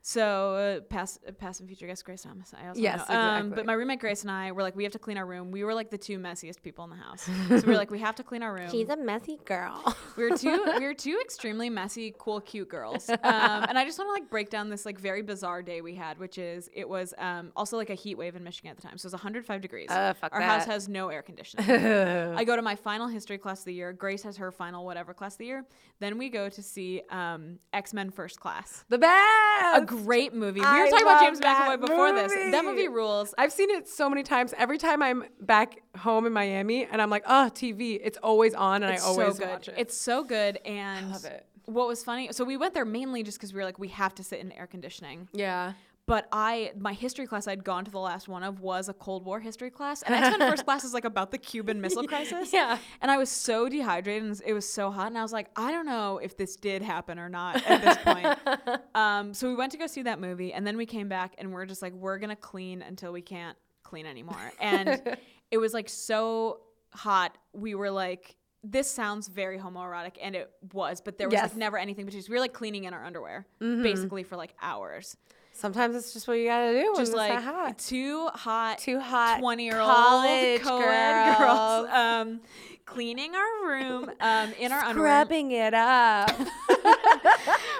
so uh, past uh, past and future guest Grace Thomas. I also Yes, know. Um, but my roommate Grace and I were like, we have to clean our room. We were like the two messiest people in the house. so we were like, we have to clean our room. She's a messy girl. we were two we were two extremely messy, cool, cute girls. Um, and I just want to like break down this like very bizarre day we had, which is it was um, also like a heat wave in Michigan at the time. So it was 105 degrees. Uh, fuck our house has no air conditioning. I go to my final history class of the year. Grace has her final whatever class of the year. Then we go to see um, X Men First Class. the best. Great movie. We I were talking about James McAvoy before this. That movie. rules. I've seen it so many times. Every time I'm back home in Miami and I'm like, ah, oh, TV, it's always on and It's I always so watch it. It's so good, and I love it. what was funny. So we went there mainly just because we were like, we have to sit in air conditioning. yeah. But I, my history class I'd gone to the last one of was a Cold War history class, and X Men First classes like about the Cuban Missile Crisis. Yeah. And I was so dehydrated, and it was so hot, and I was like, I don't know if this did happen or not at this point. um, so we went to go see that movie, and then we came back, and we're just like, we're gonna clean until we can't clean anymore, and it was like so hot. We were like. This sounds very homoerotic, and it was, but there was Yes. Mm-hmm. like never anything between us. We were like cleaning in our underwear, basically for like hours Sometimes it's just what you gotta do. just like hot. two hot, Two hot twenty year old college co-ed girls, girls. um, cleaning our room um, in our underwear. Scrubbing it up.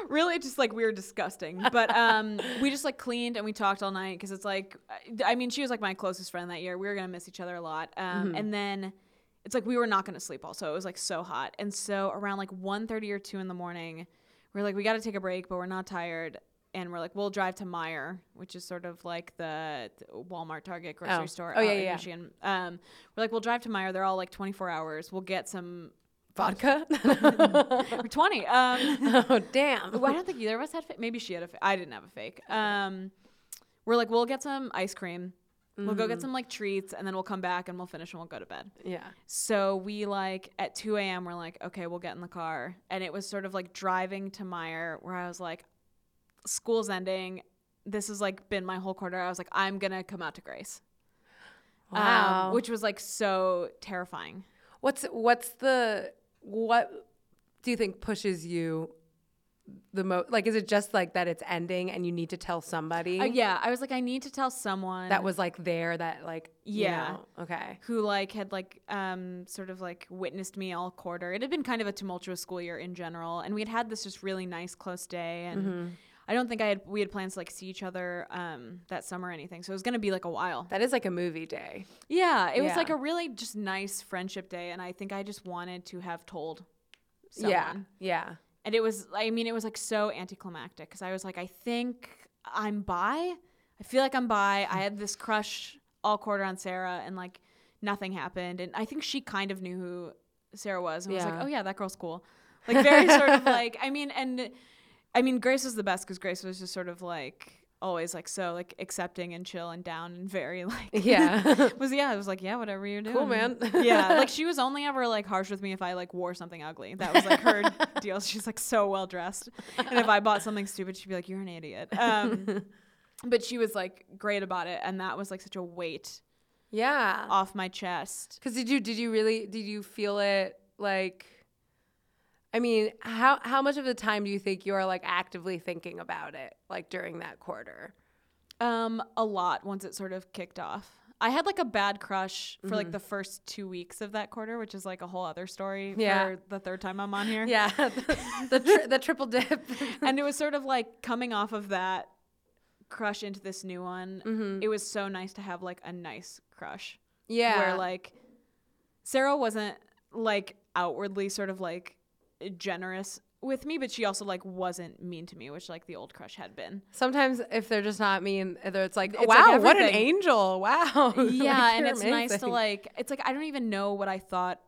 Really, just like we were disgusting, but um, we just like cleaned and we talked all night because it's like, I mean, she was like my closest friend that year. We were gonna miss each other a lot, um, and then. It's like we were not gonna sleep also. It was like so hot. And so around like 1.30 or 2 in the morning, we are like, we gotta take a break, but we're not tired. And we're like, we'll drive to Meijer, which is sort of like the Walmart, Target, grocery Oh. store. Oh, yeah, in yeah. Michigan. Um, we're like, we'll drive to Meijer. They're all like 24 hours. We'll get some Vodka? or 20. Um, oh, damn. well, I don't think either of us had. Fa- Maybe she had a. Fa- I didn't have a fake. Um, we're like, we'll get some ice cream. We'll go Mm-hmm. get some like treats, and then we'll come back and we'll finish and we'll go to bed. Yeah. So we like at 2 a.m. We're like, okay, we'll get in the car, and it was sort of like driving to Meijer, where I was like, school's ending. This has like been my whole quarter. I was like, I'm gonna come out to Grace, Um, Wow. which was like so terrifying. What's what's the what do you think pushes you the most? Like, is it just like that it's ending and you need to tell somebody Uh, yeah, I was like, I need to tell someone that was like there that like you Yeah. know, okay who like had like um sort of like witnessed me all quarter. It had been kind of a tumultuous school year in general, and we had had this just really nice close day, and Mm-hmm. I don't think I had we had plans to like see each other um that summer or anything. So it was gonna be like a while. that is like a movie day. Yeah, it was like a really just nice friendship day, and I think I just wanted to have told someone. Yeah, yeah, And it was, I mean, it was like so anticlimactic because I was like, I think I'm bi. I feel like I'm bi. I had this crush all quarter on Sarah, and like nothing happened. And I think she kind of knew who Sarah was and was like, oh yeah, that girl's cool. Like very sort of like, I mean, and I mean, Grace was the best because Grace was just sort of like always like so like accepting and chill and down and very like yeah. was yeah, I was like, yeah, whatever you're doing. Cool, man. yeah, like she was only ever like harsh with me if I like wore something ugly. That was like her deal. She's like so well dressed, and if I bought something stupid, she'd be like, "You're an idiot." Um, but she was like great about it, and that was like such a weight yeah. off my chest. Because did you did you really did you feel it like? I mean, how how much of the time do you think you are like actively thinking about it, like during that quarter? Um, a lot once it sort of kicked off. I had like a bad crush for Mm-hmm. like the first two weeks of that quarter, which is like a whole other story Yeah. for the third time I'm on here. Yeah, the the, tri- the triple dip. and it was sort of like coming off of that crush into this new one. Mm-hmm. It was so nice to have like a nice crush. yeah, Where like Sarah wasn't like outwardly sort of like generous with me, but she also like wasn't mean to me, which like the old crush had been. Sometimes if they're just not mean, either it's like, It's like wow, what an angel! Wow. Like, yeah, and you're it's nice to like it's like I don't even know what I thought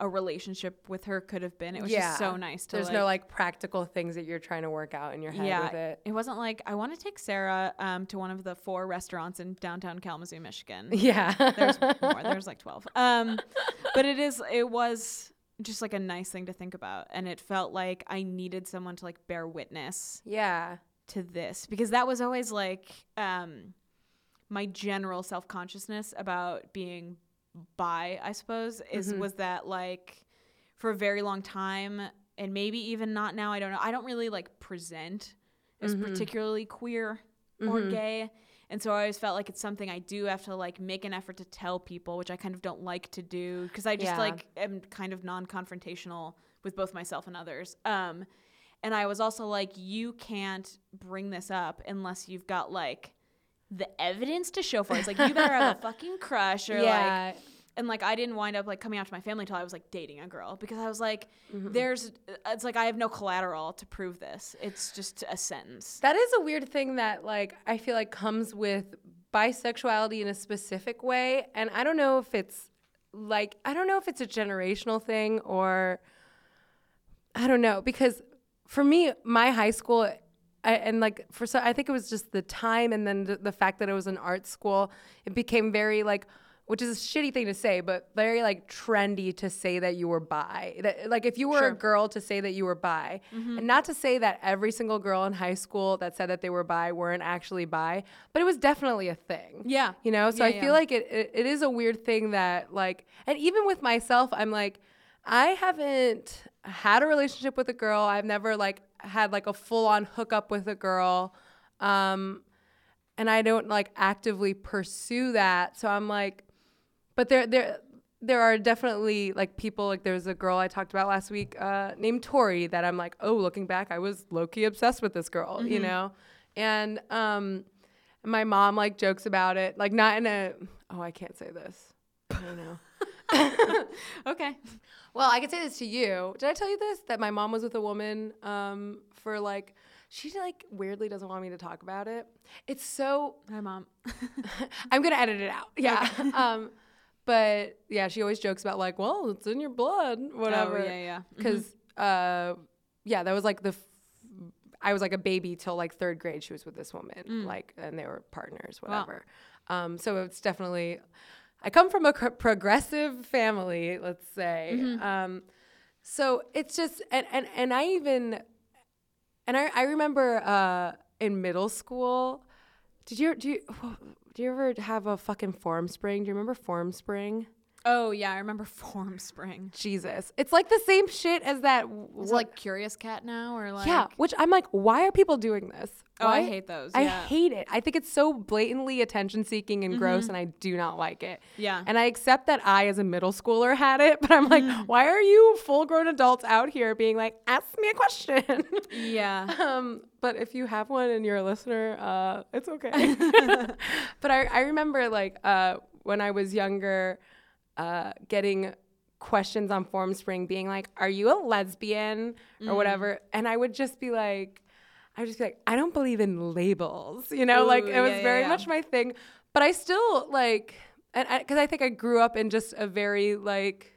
a relationship with her could have been. It was just so nice to like There's like, no like practical things that you're trying to work out in your head yeah, with it. it wasn't like I want to take Sarah um, to one of the four restaurants in downtown Kalamazoo, Michigan. Yeah. There's more. There's like 12. Um, but it is, it was just like a nice thing to think about. And it felt like I needed someone to like bear witness yeah. to this because that was always like um, my general self consciousness about being bi, I suppose, is Mhm. was that like for a very long time and maybe even not now, I don't know. I don't really like present as Mhm. particularly queer or Mhm. gay. And so I always felt like it's something I do have to like make an effort to tell people, which I kind of don't like to do because I just Yeah. like am kind of non-confrontational with both myself and others. Um, and I was also like, you can't bring this up unless you've got like the evidence to show for it. It's like you better have a fucking crush or like yeah. And like I didn't wind up like coming out to my family until I was like dating a girl because I was like, Mm-hmm. there's it's like I have no collateral to prove this. It's just a sentence. That is a weird thing that like I feel like comes with bisexuality in a specific way and I don't know if it's like I don't know if it's a generational thing or I don't know because for me my high school I, and like for so I think it was just the time and then the, the fact that it was an art school it became very like which is a shitty thing to say but very like trendy to say that you were bi that like if you were Sure. a girl to say that you were bi and not to say that every single girl in high school that said that they were bi weren't actually bi but it was definitely a thing Yeah. you know so Yeah, i yeah. feel like it, it, it is a weird thing that like and even with myself i'm like i haven't had a relationship with a girl i've never like had like a full-on hookup with a girl um and i don't like actively pursue that so i'm like but there there there are definitely like people like there's a girl I talked about last week uh, named Tori that I'm like oh looking back I was low key obsessed with this girl you know and um my mom like jokes about it like not in a oh I can't say this I know Okay. well I could say this to you did I tell you this that my mom was with a woman um for like she like weirdly doesn't want me to talk about it. It's so Hi, mom. I'm gonna edit it out. Yeah. um, but yeah, she always jokes about like, well, it's in your blood, whatever. Oh, yeah, yeah. Because uh, yeah, that was like the. F- I was like a baby till like third grade. She was with this woman, like, and they were partners, Mm. Wow. whatever. Um, so it's definitely. I come from a cr- progressive family, let's say. Mm-hmm. Um, so it's just and and and I even and I I remember uh, in middle school. Did you do you do you ever have a fucking Formspring? Do you remember Formspring? Oh yeah, I remember Formspring. Jesus, it's like the same shit as that. Is it like Curious Cat now or like? yeah, which I'm like, why are people doing this? Oh, I hate those. I yeah. hate it. I think it's so blatantly attention seeking and gross, and I do not like it. Yeah. And I accept that I, as a middle schooler, had it, but I'm like, why are you full grown adults out here being like, ask me a question? yeah. um, but if you have one and you're a listener, uh, it's okay. but I, I remember like uh, when I was younger, uh, getting questions on Formspring being like, "Are you a lesbian?" or whatever, and I would just be like, I would just be like, I don't believe in labels, you know, like it was yeah, very yeah. much my thing. But I still like, and because I, think I grew up in just a very like.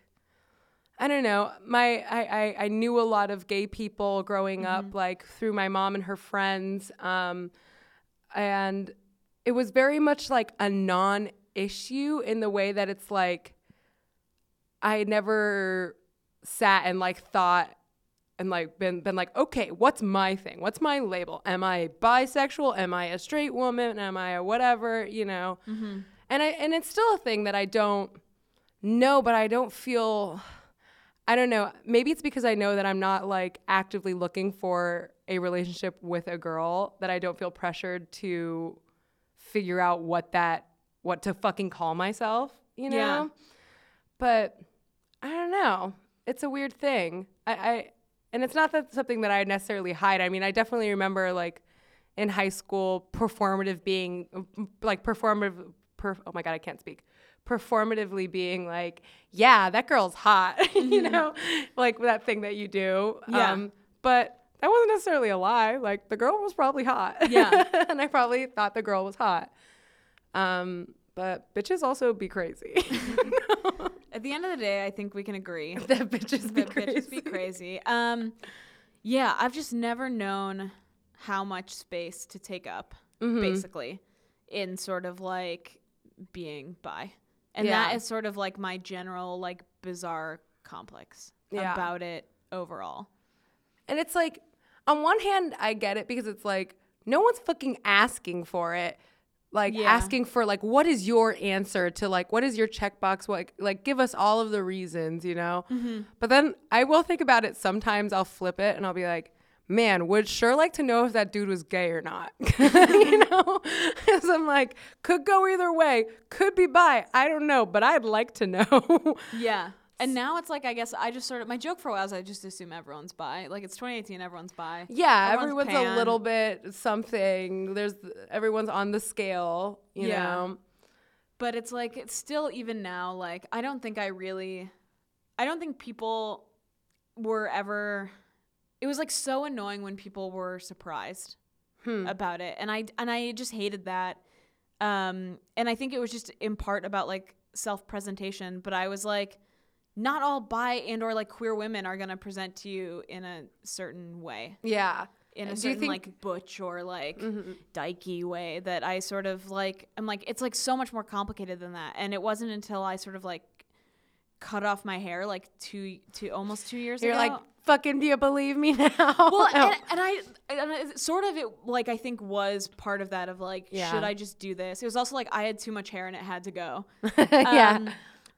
I don't know. My I, I, I knew a lot of gay people growing up, like through my mom and her friends, um, and it was very much like a non-issue in the way that it's like I never sat and like thought and like been been like, okay, what's my thing? What's my label? Am I bisexual? Am I a straight woman? Am I a whatever? You know. Mm-hmm. And I and it's still a thing that I don't know, but I don't feel. I don't know. Maybe it's because I know that I'm not like actively looking for a relationship with a girl that I don't feel pressured to figure out what that what to fucking call myself, you know? Yeah. But I don't know. It's a weird thing. I, I and it's not that something that I necessarily hide. I mean, I definitely remember like in high school performative being like performative per, oh my god, I can't speak. Performatively being like, yeah, that girl's hot, you know, like that thing that you do. Yeah. Um, but that wasn't necessarily a lie. Like the girl was probably hot. Yeah. and I probably thought the girl was hot. Um, but bitches also be crazy. At the end of the day, I think we can agree that bitches be that crazy. bitches be crazy. Um, yeah, I've just never known how much space to take up, Mm-hmm. basically, in sort of like being bi, and Yeah. that is sort of like my general like bizarre complex Yeah. about it overall. And it's like, on one hand, I get it because it's like, no one's fucking asking for it. Like Yeah. asking for like, what is your answer to like, what is your checkbox? What like, give us all of the reasons, you know. Mm-hmm. But then I will think about it. Sometimes I'll flip it and I'll be like, man, would sure like to know if that dude was gay or not. you know, because I'm like, could go either way. Could be bi. I don't know, but I'd like to know. Yeah. And now it's like I guess I just sort of my joke for a while is I just assume everyone's bi. Like it's 2018, everyone's bi. Yeah, Everyone's everyone's, a little bit something. There's everyone's on the scale, you Yeah. know. but it's like it's still even now like i don't think i really i don't think people were ever it was like so annoying when people were surprised Hmm. about it and i and i just hated that um and i think it was just in part about like self-presentation but i was like not all bi and or like queer women are going to present to you in a certain way Yeah. in a Do certain think- like butch or like Mhm. dykey way that I sort of like I'm like it's like so much more complicated than that. And it wasn't until I sort of like cut off my hair like two two almost two years ago. You're like, fucking do you believe me now? well, No. and, and I and it, sort of it like I think was part of that of like Yeah. should I just do this? It was also like I had too much hair and it had to go. yeah. Um,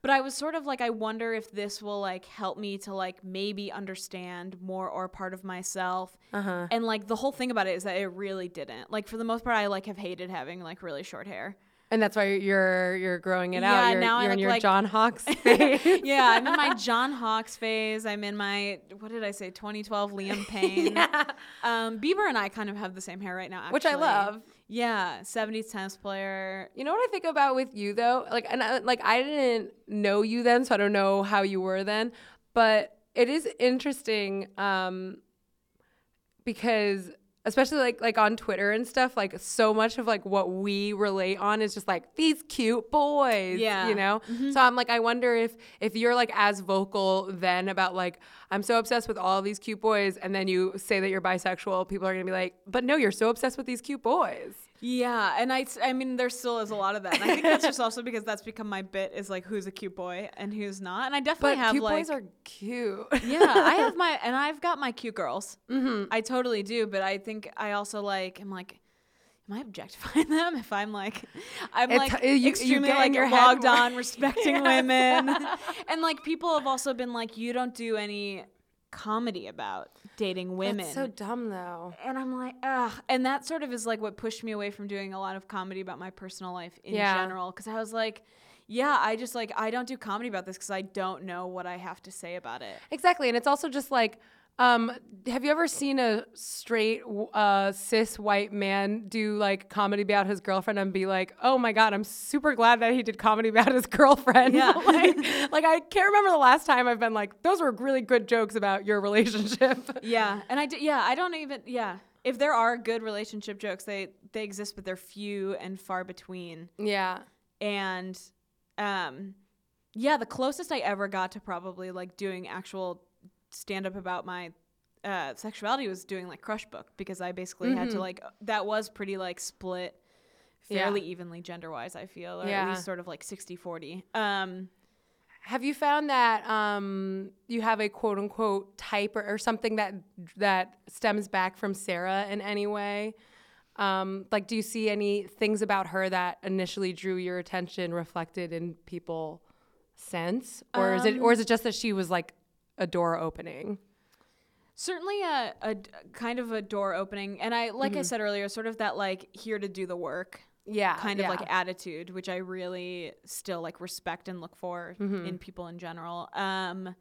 but I was sort of like, I wonder if this will like help me to like maybe understand more or part of myself. Uh-huh. And like the whole thing about it is that it really didn't. Like for the most part, I like have hated having like really short hair. And that's why you're you're growing it Yeah, out. You're, now I you're in look your like- John Hawks phase. yeah, I'm in my John Hawks phase. I'm in my what did I say? 2012 Liam Payne. yeah. Um, Bieber and I kind of have the same hair right now, actually. Which I love. Yeah, 70s tennis player. You know what I think about with you though? Like and I, like I didn't know you then, so I don't know how you were then, but it is interesting um because especially like like on Twitter and stuff, like so much of like what we relate on is just like these cute boys. Yeah. You know? Mm-hmm. So I'm like, I wonder if if you're like as vocal then about like, I'm so obsessed with all these cute boys, and then you say that you're bisexual, people are gonna be like, but no, you're so obsessed with these cute boys. Yeah, and I, I mean, there still is a lot of that. And I think that's just also because that's become my bit is like who's a cute boy and who's not. And I definitely But have cute like, boys are cute. yeah, I have my, and I've got my cute girls. Mm-hmm. I totally do. But I think I also like, I'm like, am I objectifying them if I'm like, I'm It's- like you- you extremely in like your logged on respecting women, and like people have also been like, you don't do any comedy about dating women. That's so dumb though. and I'm like, ugh. And that sort of is like what pushed me away from doing a lot of comedy about my personal life in Yeah. general. Cause I was like, yeah, I just like, I don't do comedy about this because I don't know what I have to say about it. Exactly, and it's also just like, um, have you ever seen a straight uh, cis white man do like comedy about his girlfriend and be like, "Oh my god, I'm super glad that he did comedy about his girlfriend." Yeah. like, like I can't remember the last time I've been like, "Those were really good jokes about your relationship." Yeah. And I, d- yeah, I don't even, yeah. If there are good relationship jokes, they, they exist, but they're few and far between. yeah, and um yeah the closest i ever got to probably like doing actual stand up about my uh sexuality was doing like crush book because i basically had to like that was pretty like split Yeah. fairly evenly gender wise i feel or Yeah. at least sort of like 60 40 um Have you found that um, you have a quote unquote type or, or something that that stems back from Sarah in any way? Um, like, do you see any things about her that initially drew your attention reflected in people since, or is it or is it just that she was like a door opening? certainly a, a kind of a door opening and i like i said earlier sort of that like here to do the work Yeah, kind of yeah. like attitude, which I really still like respect and look for Mm-hmm. in people in general. Um,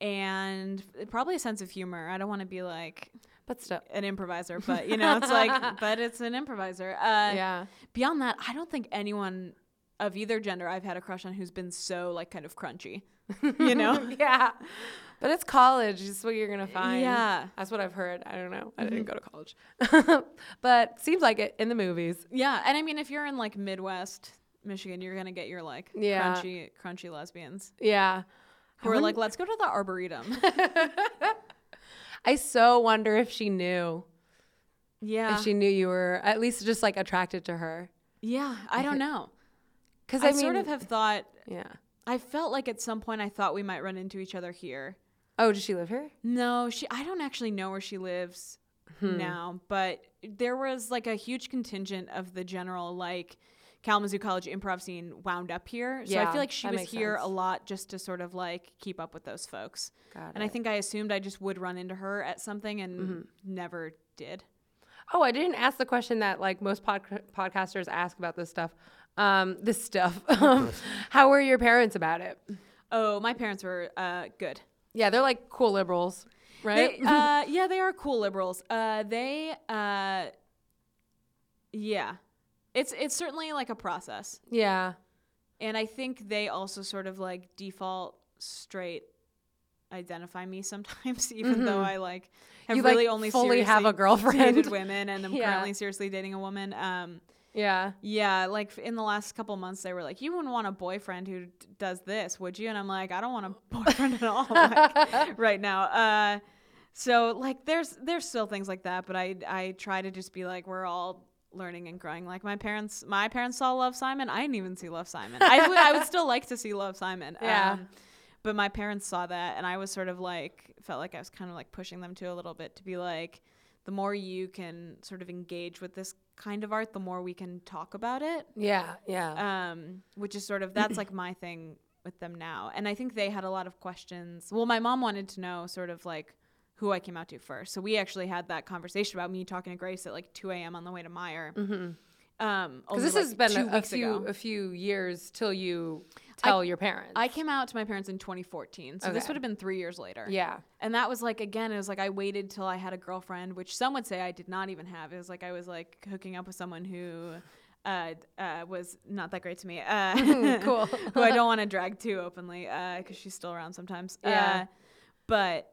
and probably a sense of humor. I don't want to be like but still, an improviser, but you know, it's like, but it's an improviser. Uh, yeah. Beyond that, I don't think anyone of either gender I've had a crush on who's been so like kind of crunchy. You know? yeah. But it's college. It's what you're gonna find. Yeah. That's what I've heard. I don't know. I didn't mm-hmm. go to college, but seems like it in the movies. yeah. And I mean, if you're in like Midwest Michigan, you're gonna get your like Yeah. crunchy, crunchy lesbians Yeah. who are like, let's go to the arboretum. I so wonder if she knew. yeah. If she knew you were at least just like attracted to her. Yeah, I don't know. Because I, I, mean, sort of have thought. Yeah. I felt like at some point I thought we might run into each other here. Oh, does she live here? No, she. I don't actually know where she lives Hmm. now, but there was like a huge contingent of the general like Kalamazoo College improv scene wound up here. So I feel like she was here a lot just to sort of like keep up with those folks. Got and I think I assumed I just would run into her at something and Mm-hmm. never did. Oh, I didn't ask the question that like most pod- podcasters ask about this stuff. Um, this stuff. Um, How were your parents about it? Oh, my parents were uh, good. Yeah, they're like cool liberals, right? They, uh, yeah, they are cool liberals. Uh, they, uh, yeah, it's it's certainly like a process, yeah. and I think they also sort of like default straight identify me sometimes, even though I like have Mm-hmm. You, like, really only fully have a girlfriend. dated women, and I'm Yeah. currently seriously dating a woman. Um, Yeah. yeah, like in the last couple months, they were like, "You wouldn't want a boyfriend who d- does this, would you?" And I'm like, "I don't want a boyfriend at all like, right now." Uh, so like, there's there's still things like that, but I I try to just be like, we're all learning and growing. Like my parents, my parents saw Love Simon. I didn't even see Love Simon. I would I would still like to see Love Simon. Yeah. Um, but my parents saw that, and I was sort of like felt like I was kind of like pushing them to a little bit to be like, the more you can sort of engage with this kind of art, the more we can talk about it. Yeah. Yeah. Um, which is sort of that's like my thing with them now, and I think they had a lot of questions. Well, my mom wanted to know sort of like who I came out to first, so we actually had that conversation about me talking to Grace at like 2 a.m. on the way to Meijer. Mm-hmm. Um, Because this like, has been a, a few ago. a few years till you tell your parents. I came out to my parents in 2014, so this would have been three years later. yeah. And that was like again, it was like I waited till I had a girlfriend, which some would say I did not even have. It was like I was like hooking up with someone who uh, uh, was not that great to me. Uh, Cool. who I don't want to drag too openly because she's still around sometimes. Yeah. Uh, but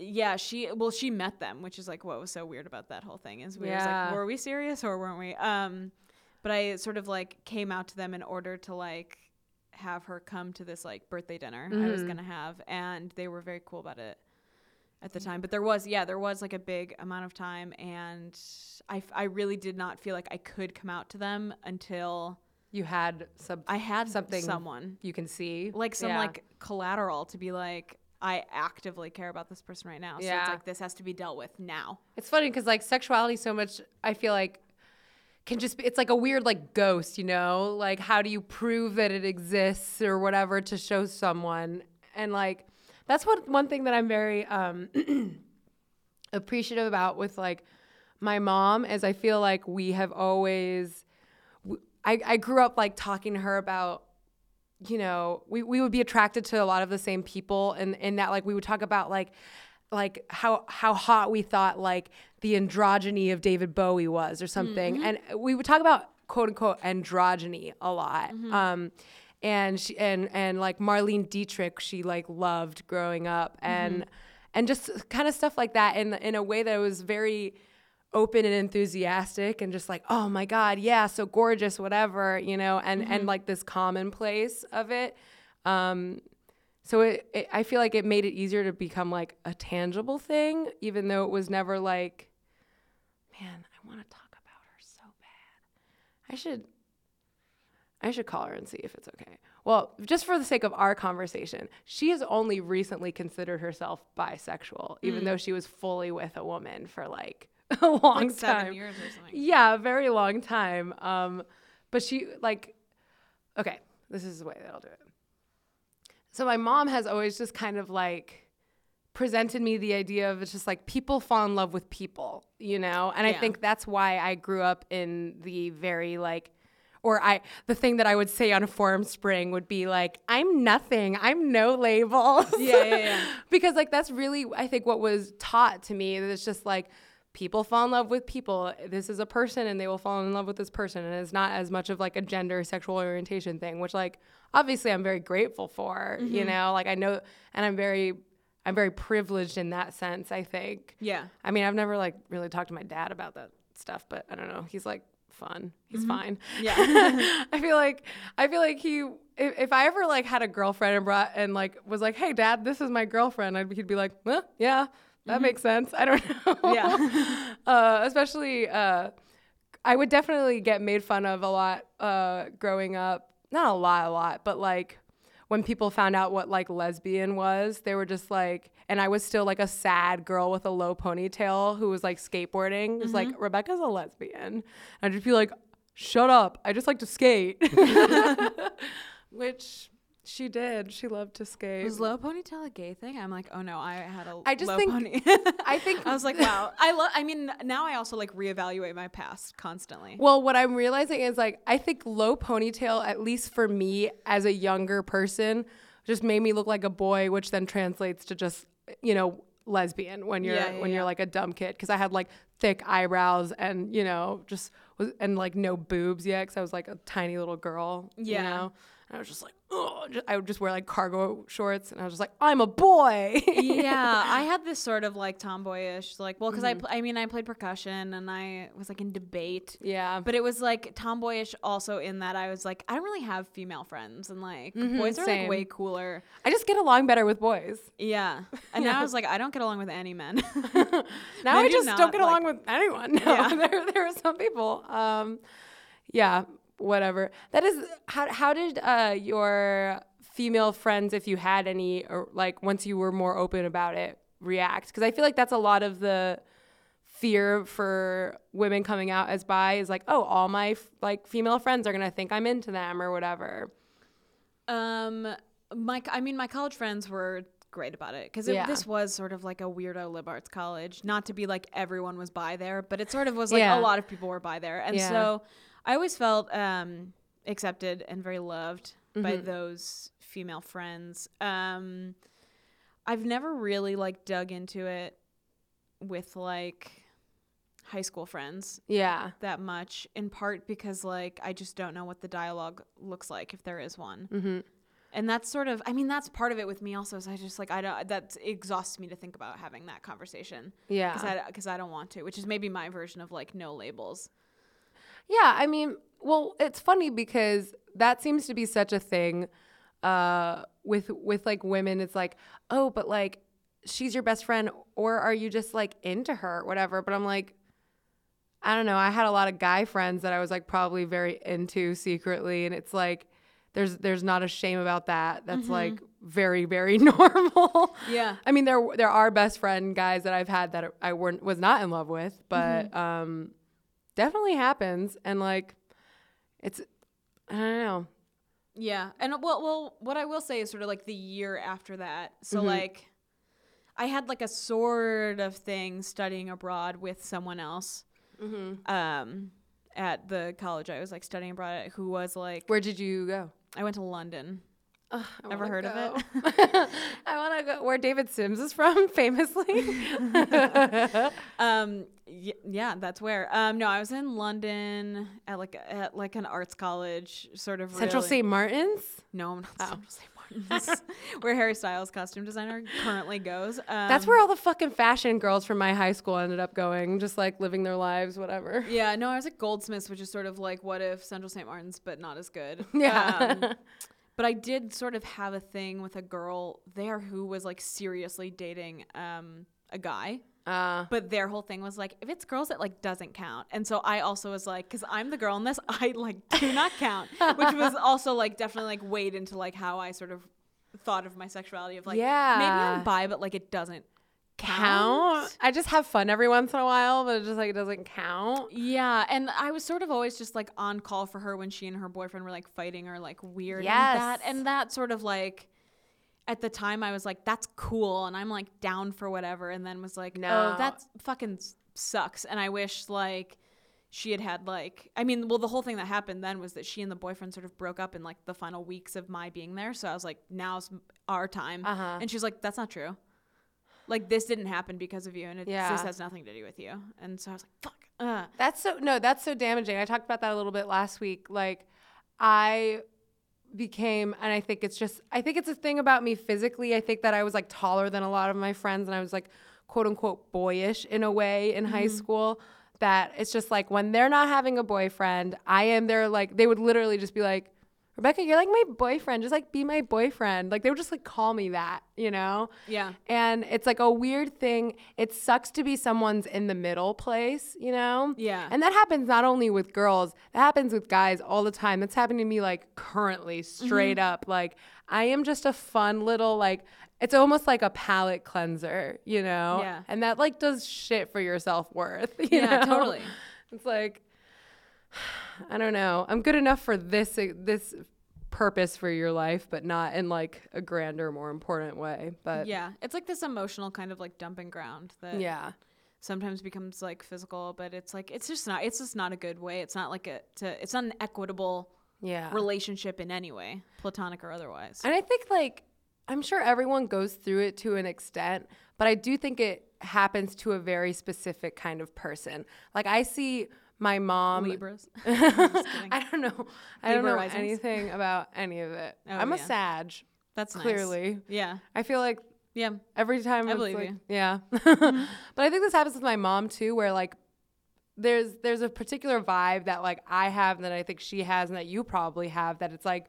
yeah, she well, she met them, which is like what was so weird about that whole thing is we was like, were we serious or weren't we? Um, but I sort of like came out to them in order to like have her come to this like birthday dinner I was Mhm. gonna have, and they were very cool about it at the time. But there was yeah, there was like a big amount of time, and I f- I really did not feel like I could come out to them until You had some I had Something- someone you can see. like some Yeah. like collateral to be like I actively care about this person right now. So Yeah. it's like this has to be dealt with now. It's funny because like sexuality so much I feel like can just be it's like a weird like ghost, you know? Like how do you prove that it exists or whatever to show someone? And like that's what one thing that I'm very um appreciative about with like my mom is I feel like we have always—I grew up like talking to her about you know, we, we would be attracted to a lot of the same people and in that like we would talk about like like how how hot we thought like the androgyny of David Bowie was or something. Mm-hmm. And we would talk about quote unquote androgyny a lot. Mm-hmm. Um and she and and like Marlene Dietrich she like loved growing up and mm-hmm. and just kind of stuff like that in in a way that was very open and enthusiastic and just like oh my god yeah so gorgeous whatever you know and and like this commonplace of it. Um so it, it i feel like it made it easier to become like a tangible thing even though it was never like man i want to talk about her so bad. I should i should call her and see if it's okay. Well just for the sake of our conversation she has only recently considered herself bisexual even though she was fully with a woman for like a long Like time years or something. yeah, a very long time. Um, but she like, okay, this is the way that I'll do it. So my mom has always just kind of like presented me the idea of it's just like people fall in love with people, you know, and I think that's why I grew up in the very like. Or I, the thing that I would say on a Formspring would be like, "I'm nothing. I'm no labels." Yeah, yeah, yeah. because like that's really I think what was taught to me that it's just like people fall in love with people. This is a person and they will fall in love with this person and it's not as much of like a gender sexual orientation thing, which like obviously I'm very grateful for, you mm-hmm. know? Like I know and I'm very I'm very privileged in that sense, I think. Yeah. I mean, I've never like really talked to my dad about that stuff, but I don't know. He's like fun. He's mm-hmm. fine. Yeah. I feel like I feel like he if, if I ever like had a girlfriend and brought and like was like, "Hey dad, this is my girlfriend." I'd he'd be like, "Well, yeah, that makes sense." I don't know. Yeah. uh, especially uh, I would definitely get made fun of a lot uh, growing up. Not a lot, a lot, but like when people found out what like lesbian was, they were just like, and I was still like a sad girl with a low ponytail who was like skateboarding. It was like Rebecca's a lesbian. And I'd just be like, shut up. I just like to skate, which she did. She loved to skate. Was low ponytail a gay thing? I'm like, oh no, I had a I just low think- pony. I think I was like, wow. I love. I mean, now I also like reevaluate my past constantly. Well, what I'm realizing is like I think low ponytail, at least for me as a younger person, just made me look like a boy, which then translates to just you know lesbian when you're Yeah, yeah, when you're like a dumb kid because I had like thick eyebrows and you know just was and like no boobs yet because I was like a tiny little girl. Yeah. you know? And I was just like, oh, I would just wear like cargo shorts, and I was just like, I'm a boy. yeah, I had this sort of like tomboyish, like, well, because Mm-hmm. I, pl- I mean, I played percussion and I was like in debate. yeah, But it was like tomboyish also in that I was like, I don't really have female friends and like boys are Mm-hmm, same. like way cooler. I just get along better with boys. Yeah. And now I was like, I don't get along with any men. Now I just not, don't get like- along with anyone. No, Yeah. there, there are some people. Um, yeah, whatever. That is how. How did uh, your female friends, if you had any, or like once you were more open about it, react? Because I feel like that's a lot of the fear for women coming out as bi is like, oh, all my f- like female friends are gonna think I'm into them or whatever. Um, my, I mean, my college friends were great about it because Yeah. this was sort of like a weirdo lib arts college. Not to be like everyone was by there, but it sort of was like Yeah. a lot of people were by there, and Yeah. so I always felt um accepted and very loved by Mhm. those female friends. Um, I've never really like dug into it with like high school friends Yeah. that much in part because like I just don't know what the dialogue looks like if there is one. hmm And that's sort of, I mean, that's part of it with me also. Is I just like, I don't, that exhausts me to think about having that conversation. Yeah. Because I, because I don't want to, which is maybe my version of like no labels. Yeah, I mean, well, it's funny because that seems to be such a thing uh, with with like women. It's like, oh, but like she's your best friend, or are you just like into her, or whatever? But I'm like, I don't know. I had a lot of guy friends that I was like probably very into secretly, and it's like there's there's not a shame about that. That's like very very normal. Yeah. I mean, there there are best friend guys that I've had that I weren't was not in love with, but um, definitely happens, and like, it's I don't know. Yeah, and well, well, what I will say is sort of like the year after that. So Mm-hmm. like, I had like a sort of thing studying abroad with someone else, Mm-hmm. um, at the college I was like studying abroad at, who was like, Where did you go? I went to London. Ugh, I Ever wanna heard of it. I want to go where David Sims is from, famously. Um, y- yeah, that's where. Um, no, I was in London at like at like an arts college, sort of Central really- St. Martin's. No, I'm not Oh. Central St. Martin's, where Harry Styles, costume designer, currently goes. Um, That's where all the fucking fashion girls from my high school ended up going, just like living their lives, whatever. Yeah, no, I was at Goldsmiths, which is sort of like what if Central St. Martin's, but not as good. Yeah. But I did sort of have a thing with a girl there who was like seriously dating um, a guy. Uh, But their whole thing was like, if it's girls, it like doesn't count. And so I also was like, because I'm the girl in this, I like do not count, which was also like definitely like weighed into like how I sort of thought of my sexuality of like, yeah, maybe I'm bi, but like it doesn't count. count. I just have fun every once in a while, but it just like it doesn't count. Yeah, and I was sort of always just like on call for her when she and her boyfriend were like fighting or like weird. Yes. And that and that sort of like at the time I was like, that's cool and I'm like down for whatever and then was like, No. oh, that fucking sucks. And I wish like she had had like I mean, well the whole thing that happened then was that she and the boyfriend sort of broke up in like the final weeks of my being there. So I was like, now's our time. Uh-huh. And she's like, that's not true. Like this didn't happen because of you and it Yeah. this has nothing to do with you. And so I was like, fuck. Uh. That's so no, that's so damaging. I talked about that a little bit last week. Like I became and I think it's just I think it's a thing about me physically. I think that I was like taller than a lot of my friends and I was like quote unquote boyish in a way in high school that it's just like when they're not having a boyfriend, I am there like they would literally just be like Rebecca, you're like my boyfriend. Just like be my boyfriend. Like they would just like call me that, you know? Yeah. And it's like a weird thing. It sucks to be someone's in the middle place, you know? Yeah. And that happens not only with girls, that happens with guys all the time. That's happening to me like currently, straight Mm-hmm. up. Like I am just a fun little like it's almost like a palate cleanser, you know? Yeah. And that like does shit for your self worth. Yeah, totally. It's like I don't know. I'm good enough for this this purpose for your life, but not in like a grander, more important way. But yeah, it's like this emotional kind of like dumping ground that yeah. sometimes becomes like physical, but it's like it's just not it's just not a good way. It's not like a to it's not an equitable Yeah. relationship in any way, platonic or otherwise. And I think like I'm sure everyone goes through it to an extent, but I do think it happens to a very specific kind of person. Like I see my mom Libras. I don't know. I don't know risings? anything about any of it. Oh, I'm a yeah. Sag, That's nice. clearly. Yeah. I feel like Yeah. every time I believe like, you. yeah. Mm-hmm. but I think this happens with my mom too, where like there's there's a particular vibe that like I have and that I think she has and that you probably have that it's like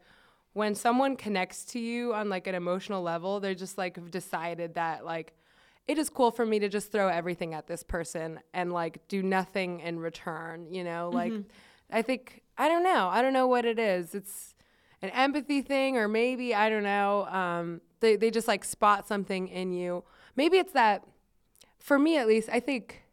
when someone connects to you on like an emotional level, they're just like decided that like it is cool for me to just throw everything at this person and like do nothing in return, you know? Like I think I don't know. I don't know what it is. It's an empathy thing or maybe I don't know. Um they they just like spot something in you. Maybe it's that for me at least, I think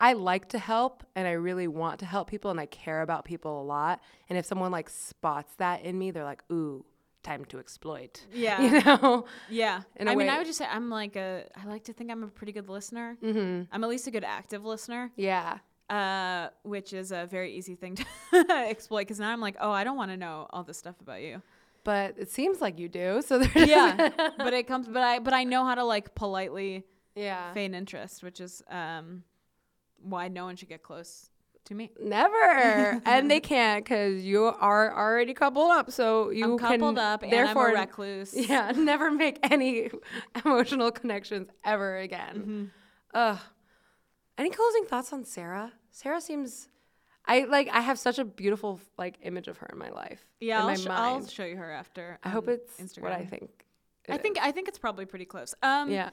I like to help and I really want to help people and I care about people a lot. And if someone like spots that in me, they're like, ooh, time to exploit. Yeah. You know? Yeah. I mean, way- I would just say I'm like a I like to think I'm a pretty good listener. Mm-hmm. I'm at least a good active listener. Yeah. Uh, which is a very easy thing to exploit because now I'm like, oh, I don't want to know all this stuff about you. But it seems like you do. So there's yeah but it comes but i but i know how to like politely yeah. feign interest which is um why no one should get close to me. Never, and they can't because you are already coupled up. So you I'm coupled can, up and therefore, I'm a recluse. Yeah, never make any emotional connections ever again. Mm-hmm. Ugh. Any closing thoughts on Sarah? Sarah seems. I like. I have such a beautiful like image of her in my life. Yeah, in I'll, my sh- mind. I'll show you her after. I hope on it's what I Instagram. think. I it think I think it's probably pretty close. Um. Yeah.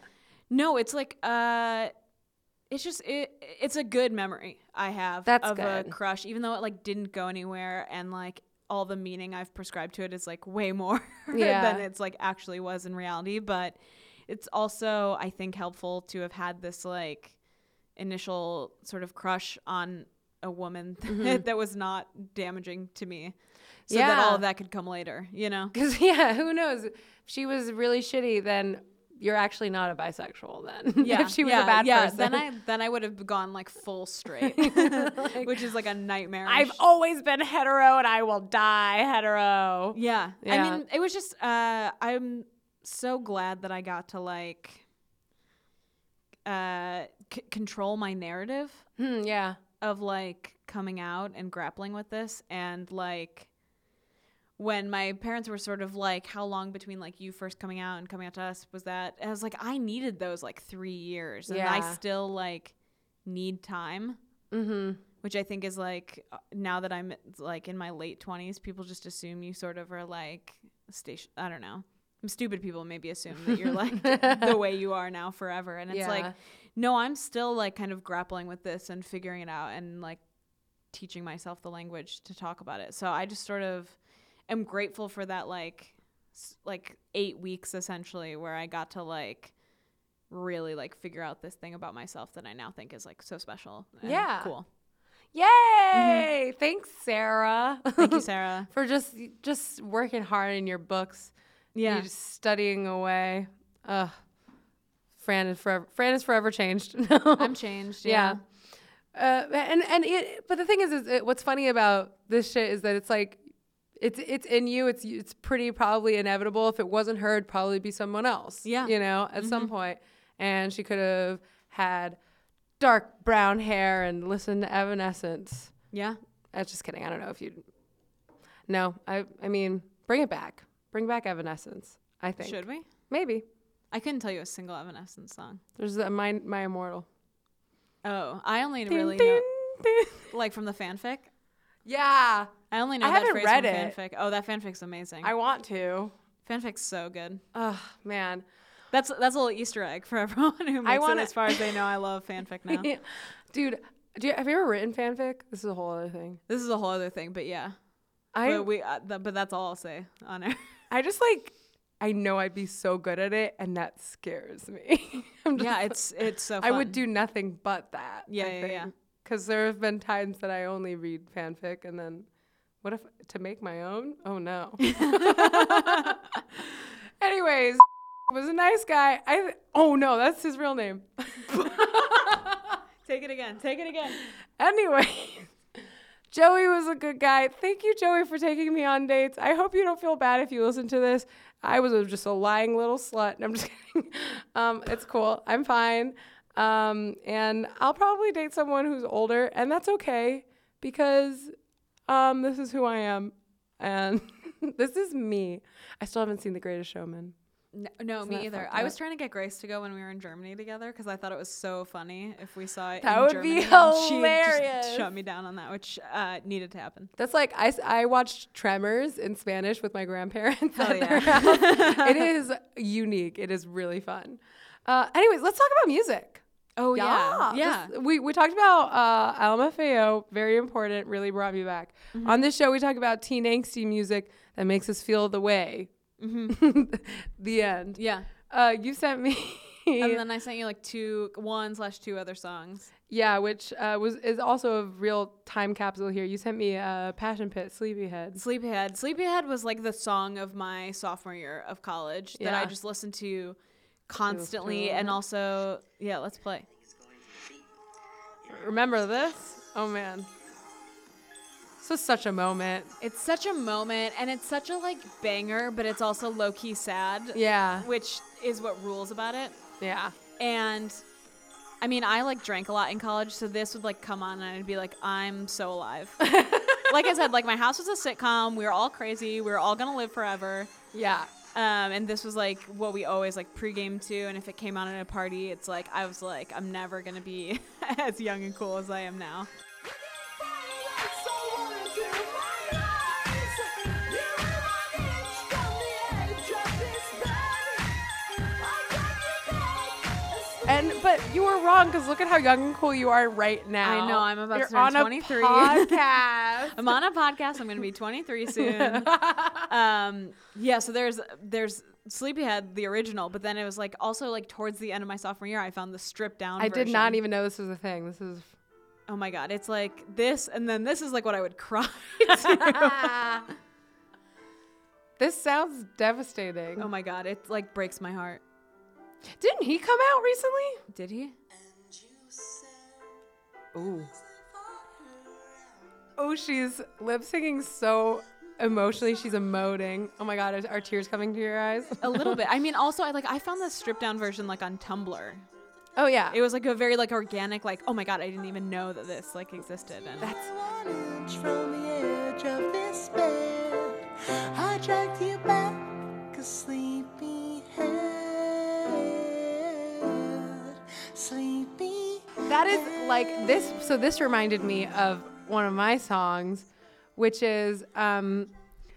No, it's like uh, it's just it. It's a good memory I have That's of a crush, even though it like didn't go anywhere, and like all the meaning I've prescribed to it is like way more Yeah. than it's like actually was in reality. But it's also I think helpful to have had this like initial sort of crush on a woman that was not damaging to me, so that all Mm-hmm. Of that could come later. You know. Because yeah, who knows? If she was really shitty, then you're actually not a bisexual. Then Yeah, if she was yeah, a bad yeah, person, then I then I would have gone like full straight, which is like a nightmare. I've always been hetero and I will die hetero. yeah. I mean, it was just uh, I'm so glad that I got to like uh, c- control my narrative Hmm, yeah. of like coming out and grappling with this and like when my parents were sort of like how long between like you first coming out and coming out to us was that? I was like i needed those like three years and i still like need time. Mm-hmm. which i think is like uh, now that i'm like in my late 20s people just assume you sort of are like station i don't know. Stupid people maybe assume that you're like the way you are now forever and it's like no i'm still like kind of grappling with this and figuring it out and like teaching myself the language to talk about it. So i just sort of am grateful for that like like eight weeks essentially where i got to like really like figure out this thing about myself that i now think is like so special and Yeah. cool Yay! Thanks, Sarah. thank you sarah for just just working hard in your books. yeah You're just studying away. Ugh. Fran is forever. Fran is forever changed. i'm changed Yeah. yeah, Uh, and and it, but the thing is, is it, what's funny about this shit is that it's like, it's it's in you. It's it's pretty probably inevitable. If it wasn't her, it'd probably be someone else. Yeah. you know, at some. And she could have had dark brown hair and listened to Evanescence. yeah Uh, just kidding. I don't know if you. No, I I mean, bring it back. Bring back Evanescence. I think should we maybe i couldn't tell you a single evanescence song there's a, my my immortal. oh i only Ding, really ding, know ding. like from the fanfic Yeah, i only know I that haven't phrase read from it. fanfic oh that fanfic's amazing I want to. fanfic's so good Oh man. That's that's a little Easter egg for everyone who makes wanna- it as far as they know. I love fanfic now. Dude, do you, have you ever written fanfic? This is a whole other thing. This is a whole other thing, but yeah. I but we, uh, th- but that's all I'll say on air. I just like I know I'd be so good at it, and that scares me. I'm just yeah, it's it's so. Fun. I would do nothing but that. Yeah, yeah, yeah. Because there have been times that I only read fanfic, and then what if to make my own? Oh no. Anyways, was a nice guy. I oh no, that's his real name. Take it again. Take it again. Anyway, Joey was a good guy. Thank you, Joey, for taking me on dates. I hope you don't feel bad if you listen to this. I was just a lying little slut. I'm just kidding. Um, it's cool. I'm fine. Um, and I'll probably date someone who's older, and that's okay because um, this is who I am. And this is me. I still haven't seen The Greatest Showman. No, no me either. I was trying to get Grace to go when we were in Germany together because I thought it was so funny if we saw it. That in would be Germany she hilarious. just shut me down on that, which uh, needed to happen. That's like I, I watched Tremors in Spanish with my grandparents Hell yeah. it is unique. It is really fun. Uh, anyways, let's talk about music. Oh yeah, yeah. Just- we, we talked about uh, LMFAO, very important, really brought me back. Mm-hmm. On this show, we talk about teen angsty music that makes us feel the way. the end. Mm-hmm. yeah. Uh, you sent me. And then I sent you like two, one slash two other songs. yeah, which uh, was is also a real time capsule here. You sent me uh, Passion Pit, Sleepyhead. Sleepyhead. Sleepyhead was like the song of my sophomore year of college that I just listened to constantly, and also yeah, let's play. Remember this? Oh man. This was such a moment. It's such a moment, and it's such a like banger, but it's also low key sad. Yeah. which is what rules about it. Yeah. And I mean, I like drank a lot in college, so this would like come on and I'd be like, I'm so alive. like I said, like my house was a sitcom. We were all crazy. We were all gonna live forever. Yeah. Um, and this was like what we always like pregame to. And if it came on at a party, it's like I was like, I'm never gonna be as young and cool as I am now. But you were wrong because look at how young and cool you are right now. I know, I'm about to You're turn on 23. A podcast. I'm on a podcast. I'm gonna be 23 soon. um, yeah. So there's there's Sleepyhead, the original, but then it was like also like towards the end of my sophomore year, I found the stripped down. I did not even know this was a thing. This is. Oh my god, it's like this, and then this is like what I would cry. to. this sounds devastating. oh my god, it like breaks my heart. Didn't he come out recently? Did he? Ooh. Oh, she's lip syncing so emotionally. She's emoting. Oh my god, are, are tears coming to your eyes? A little bit. I mean, also, I like I found the stripped down version like on Tumblr. Oh yeah. It was like a very like organic, like oh my god, I didn't even know that this like existed. And That's that is like this. So this reminded me of one of my songs, which is um,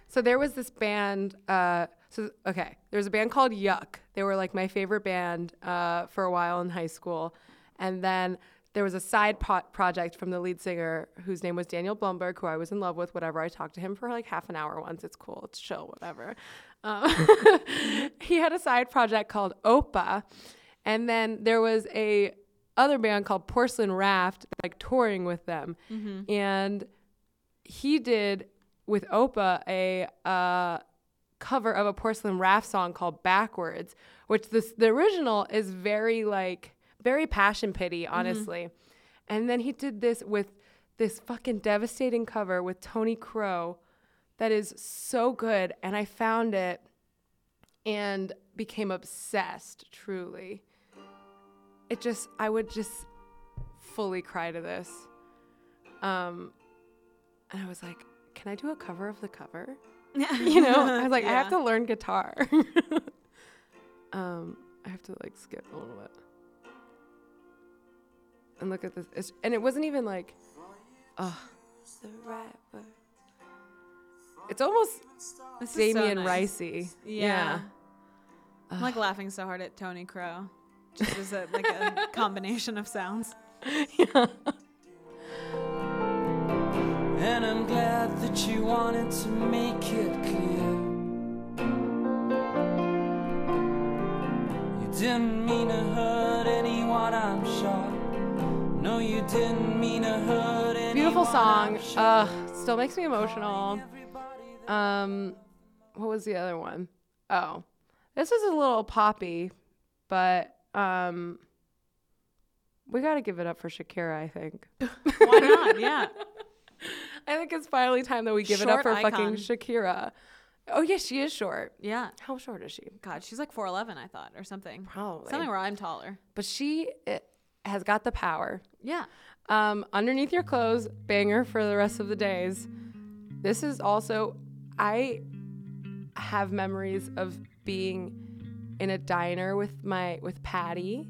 so there was this band. Uh, so okay, there was a band called Yuck. They were like my favorite band uh, for a while in high school, and then there was a side project from the lead singer whose name was Daniel Blumberg, who I was in love with. Whatever, I talked to him for like half an hour once. It's cool. It's chill. Whatever. Um, he had a side project called Oupa, and then there was a other band called Porcelain Raft, like touring with them, and he did with Oupa a uh, cover of a Porcelain Raft song called Backwards, which this the original is very like very passion pity, honestly. And then he did this with this fucking devastating cover with Tony Crow that is so good and I found it and became obsessed truly. It just I would just fully cry to this. Um and I was like, can I do a cover of the cover? You know, I was like, I have to learn guitar. um, I have to like skip a little bit. And look at this. It's, and it wasn't even like, oh, the right word. It's almost This is so Damien nice. Ricey. Yeah. I'm like laughing so hard at Tony Crow. Just as a, like a combination of sounds. And I'm glad that you wanted to make it clear. You didn't mean to hurt anyone, I'm sure. No, you didn't mean to hurt anyone. Beautiful song. I'm sure. Uh, still makes me emotional. Um, what was the other one? Oh, this is a little poppy, but um, we got to give it up for Shakira. I think. Why not? Yeah. I think it's finally time that we give it up for icon. fucking Shakira. Oh yes, she is short. Yeah. How short is she? God, she's like 4'11, I thought, or something. Probably. Something where I'm taller. But she eh, has got the power. Yeah. Um, underneath your clothes, banger for the rest of the days. This is also, I have memories of being in a diner with my with Patty,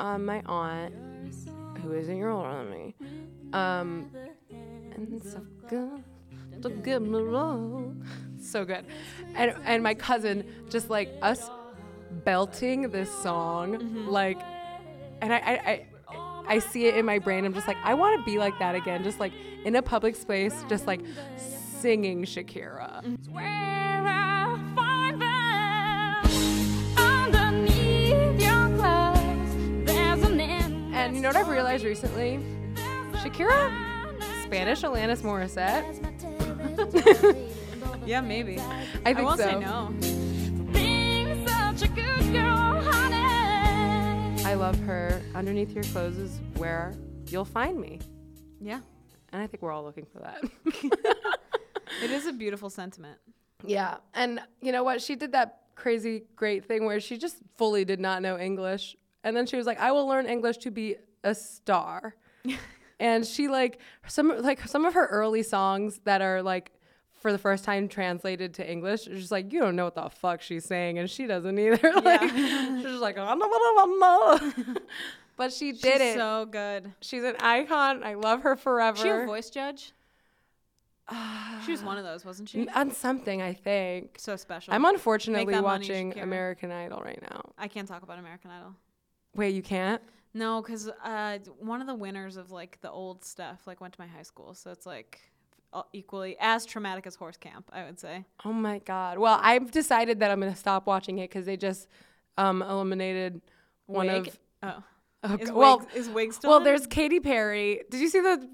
um, my aunt, who is a year older than me. Um, and so good, so good, me wrong. so good, and and my cousin just like us belting this song like and I, I, I I see it in my brain. I'm just like, I want to be like that again, just like in a public space, just like singing Shakira. You know what I've realized recently? Shakira, Spanish Alanis Morissette. Yeah, maybe. I I think won't so. say no. Being such a good girl. I love her. Underneath your clothes is where you'll find me, Yeah. and I think we're all looking for that. It is a beautiful sentiment. Yeah. And you know what? She did that crazy great thing where she just fully did not know English And then she was like, I will learn English to be a star. and she like some like some of her early songs that are like for the first time translated to English, it's just like you don't know what the fuck she's saying, and she doesn't either. like she's just like, but she did She's it. so good. she's an icon. I love her forever. She a voice judge? she was one of those, wasn't she? on something, I think. So special. I'm unfortunately money, watching American Idol right now. I can't talk about American Idol. Wait, you can't? No, because uh, one of the winners of like the old stuff like went to my high school, so it's like equally as traumatic as horse camp, I would say. Oh my god. Well, I've decided that I'm gonna stop watching it because they just um, eliminated one Wig? of. Oh, Oh, is well, Wig, is Wig still? well, in? there's Katy Perry. Did you see the,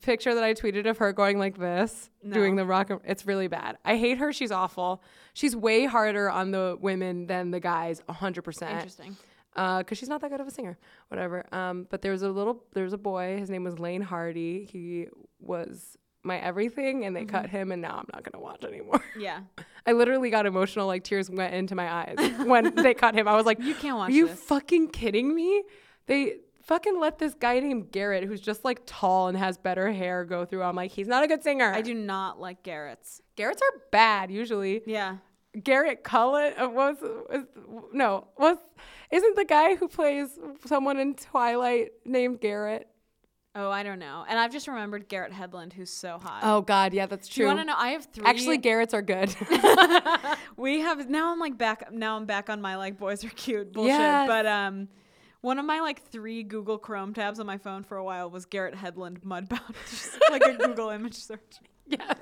picture that I tweeted of her going like this, doing the rock? It's really bad. I hate her. She's awful. She's way harder on the women than the guys. hundred percent. interesting. Because she's not that good of a singer. Whatever. Um, but there was a little, there was a boy. His name was Lane Hardy. He was my everything, and they cut Mm-hmm. him, and now I'm not gonna watch anymore. Yeah, I literally got emotional, like tears went into my eyes when they cut him. I was like, You can't watch Are you this." fucking kidding me? They fucking let this guy named Garrett, who's just like tall and has better hair, go through. I'm like, he's not a good singer. I do not like Garrett's. Garrett's are bad usually. Yeah, Garrett Cullen uh, was, was no was isn't the guy who plays someone in Twilight named Garrett? Oh, I don't know. And I've just remembered Garrett Hedlund, who's so hot. Oh God, yeah, that's Do true. you want to know? I have three. Actually, Garrett's are good. we have now. I'm like back. Now I'm back on my like boys are cute bullshit. Yes. But um, one of my like three Google Chrome tabs on my phone for a while was Garrett Hedlund Mudbound, just like a Google image search. yes.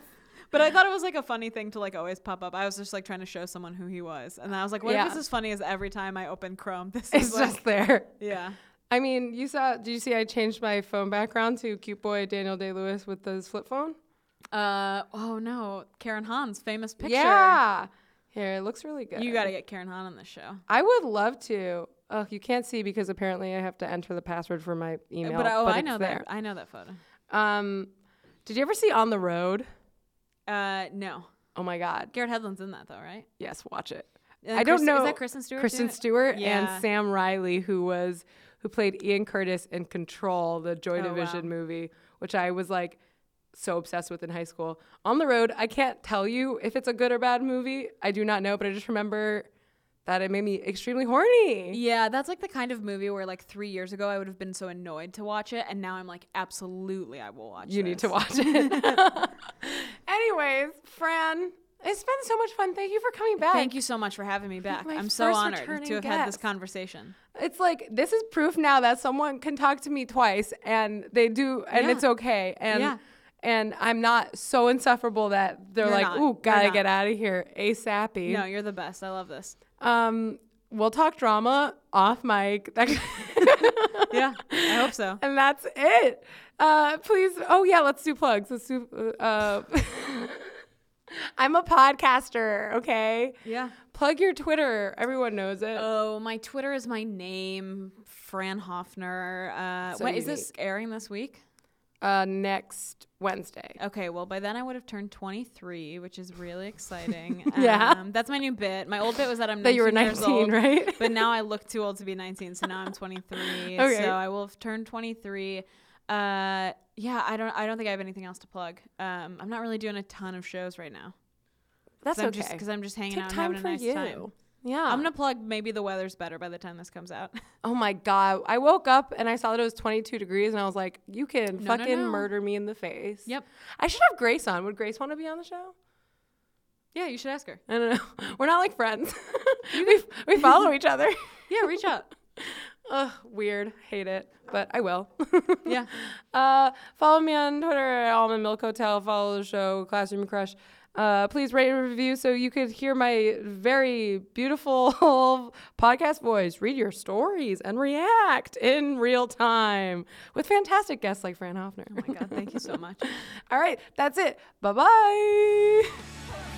But I thought it was like a funny thing to like always pop up. I was just like trying to show someone who he was, and I was like, what Yeah. if it's as funny as every time I open Chrome? This It's is like, just there. yeah. I mean, you saw? Did you see? I changed my phone background to cute boy Daniel Day Lewis with his flip phone. Uh oh no, Karen Hahn's famous picture. Yeah. Here, it looks really good. You got to get Karen Hahn on this show. I would love to. Oh, you can't see because apparently I have to enter the password for my email. but oh, I it's know there. that. I know that photo. Um, did you ever see On the Road? Uh, no. Oh my God. Garrett Hedlund's in that though, right? Yes, watch it. And I don't know. Is that Kristen Stewart? Kristen? Stewart Yeah. and Sam Riley, who was who played Ian Curtis in Control, the Joy Oh, Division wow. movie, which I was like so obsessed with in high school. On the Road, I can't tell you if it's a good or bad movie. I do not know, but I just remember that it made me extremely horny. Yeah, that's like the kind of movie where like three years ago I would have been so annoyed to watch it, and now I'm like, absolutely, I will watch. It. You need to watch it. Anyways, Fran, it's been so much fun. Thank you for coming back. Thank you so much for having me back. I'm so honored to have had this conversation. It's like this is proof now that someone can talk to me twice and they do and Yeah. it's okay. And Yeah. and I'm not so insufferable that they're You're like, not. "Ooh, gotta get out of here ASAP." No, you're the best. I love this. Um, we'll talk drama off mic. Yeah, I hope so. and that's it. Uh, please. Oh yeah, let's do plugs. Let's do. Uh, I'm a podcaster. Okay. Yeah. Plug your Twitter. Everyone knows it. Oh, my Twitter is my name, Fran Hoepfner. Uh, So is this airing this week? Uh, next Wednesday. Okay, well, by then I would have turned 23, which is really exciting. Yeah. Um, that's my new bit. My old bit was that I'm 19 That you were 19, old, right? but now I look too old to be 19, so now I'm 23. Okay. So I will have turned 23. Uh, yeah, I don't. I don't think I have anything else to plug. Um, I'm not really doing a ton of shows right now. That's okay. because I'm just hanging Take out and having a nice you. time. Yeah. I'm gonna plug. Maybe the weather's better by the time this comes out. Oh my god! I woke up and I saw that it was 22 degrees, and I was like, "You can No, no, fucking no. murder me in the face." Yep. I should have Grace on. Would Grace want to be on the show? yeah, you should ask her. I don't know. We're not like friends. we we follow each other. Yeah, reach out. Ugh, weird. Hate it, but I will. Yeah. Uh, follow me on Twitter at Almond Milk Hotel. Follow the show Classroom Crush. Uh, please rate and review so you could hear my very beautiful podcast voice, read your stories, and react in real time with fantastic guests like Fran Hoepfner. Oh my god, thank you so much. All right, that's it. Bye bye.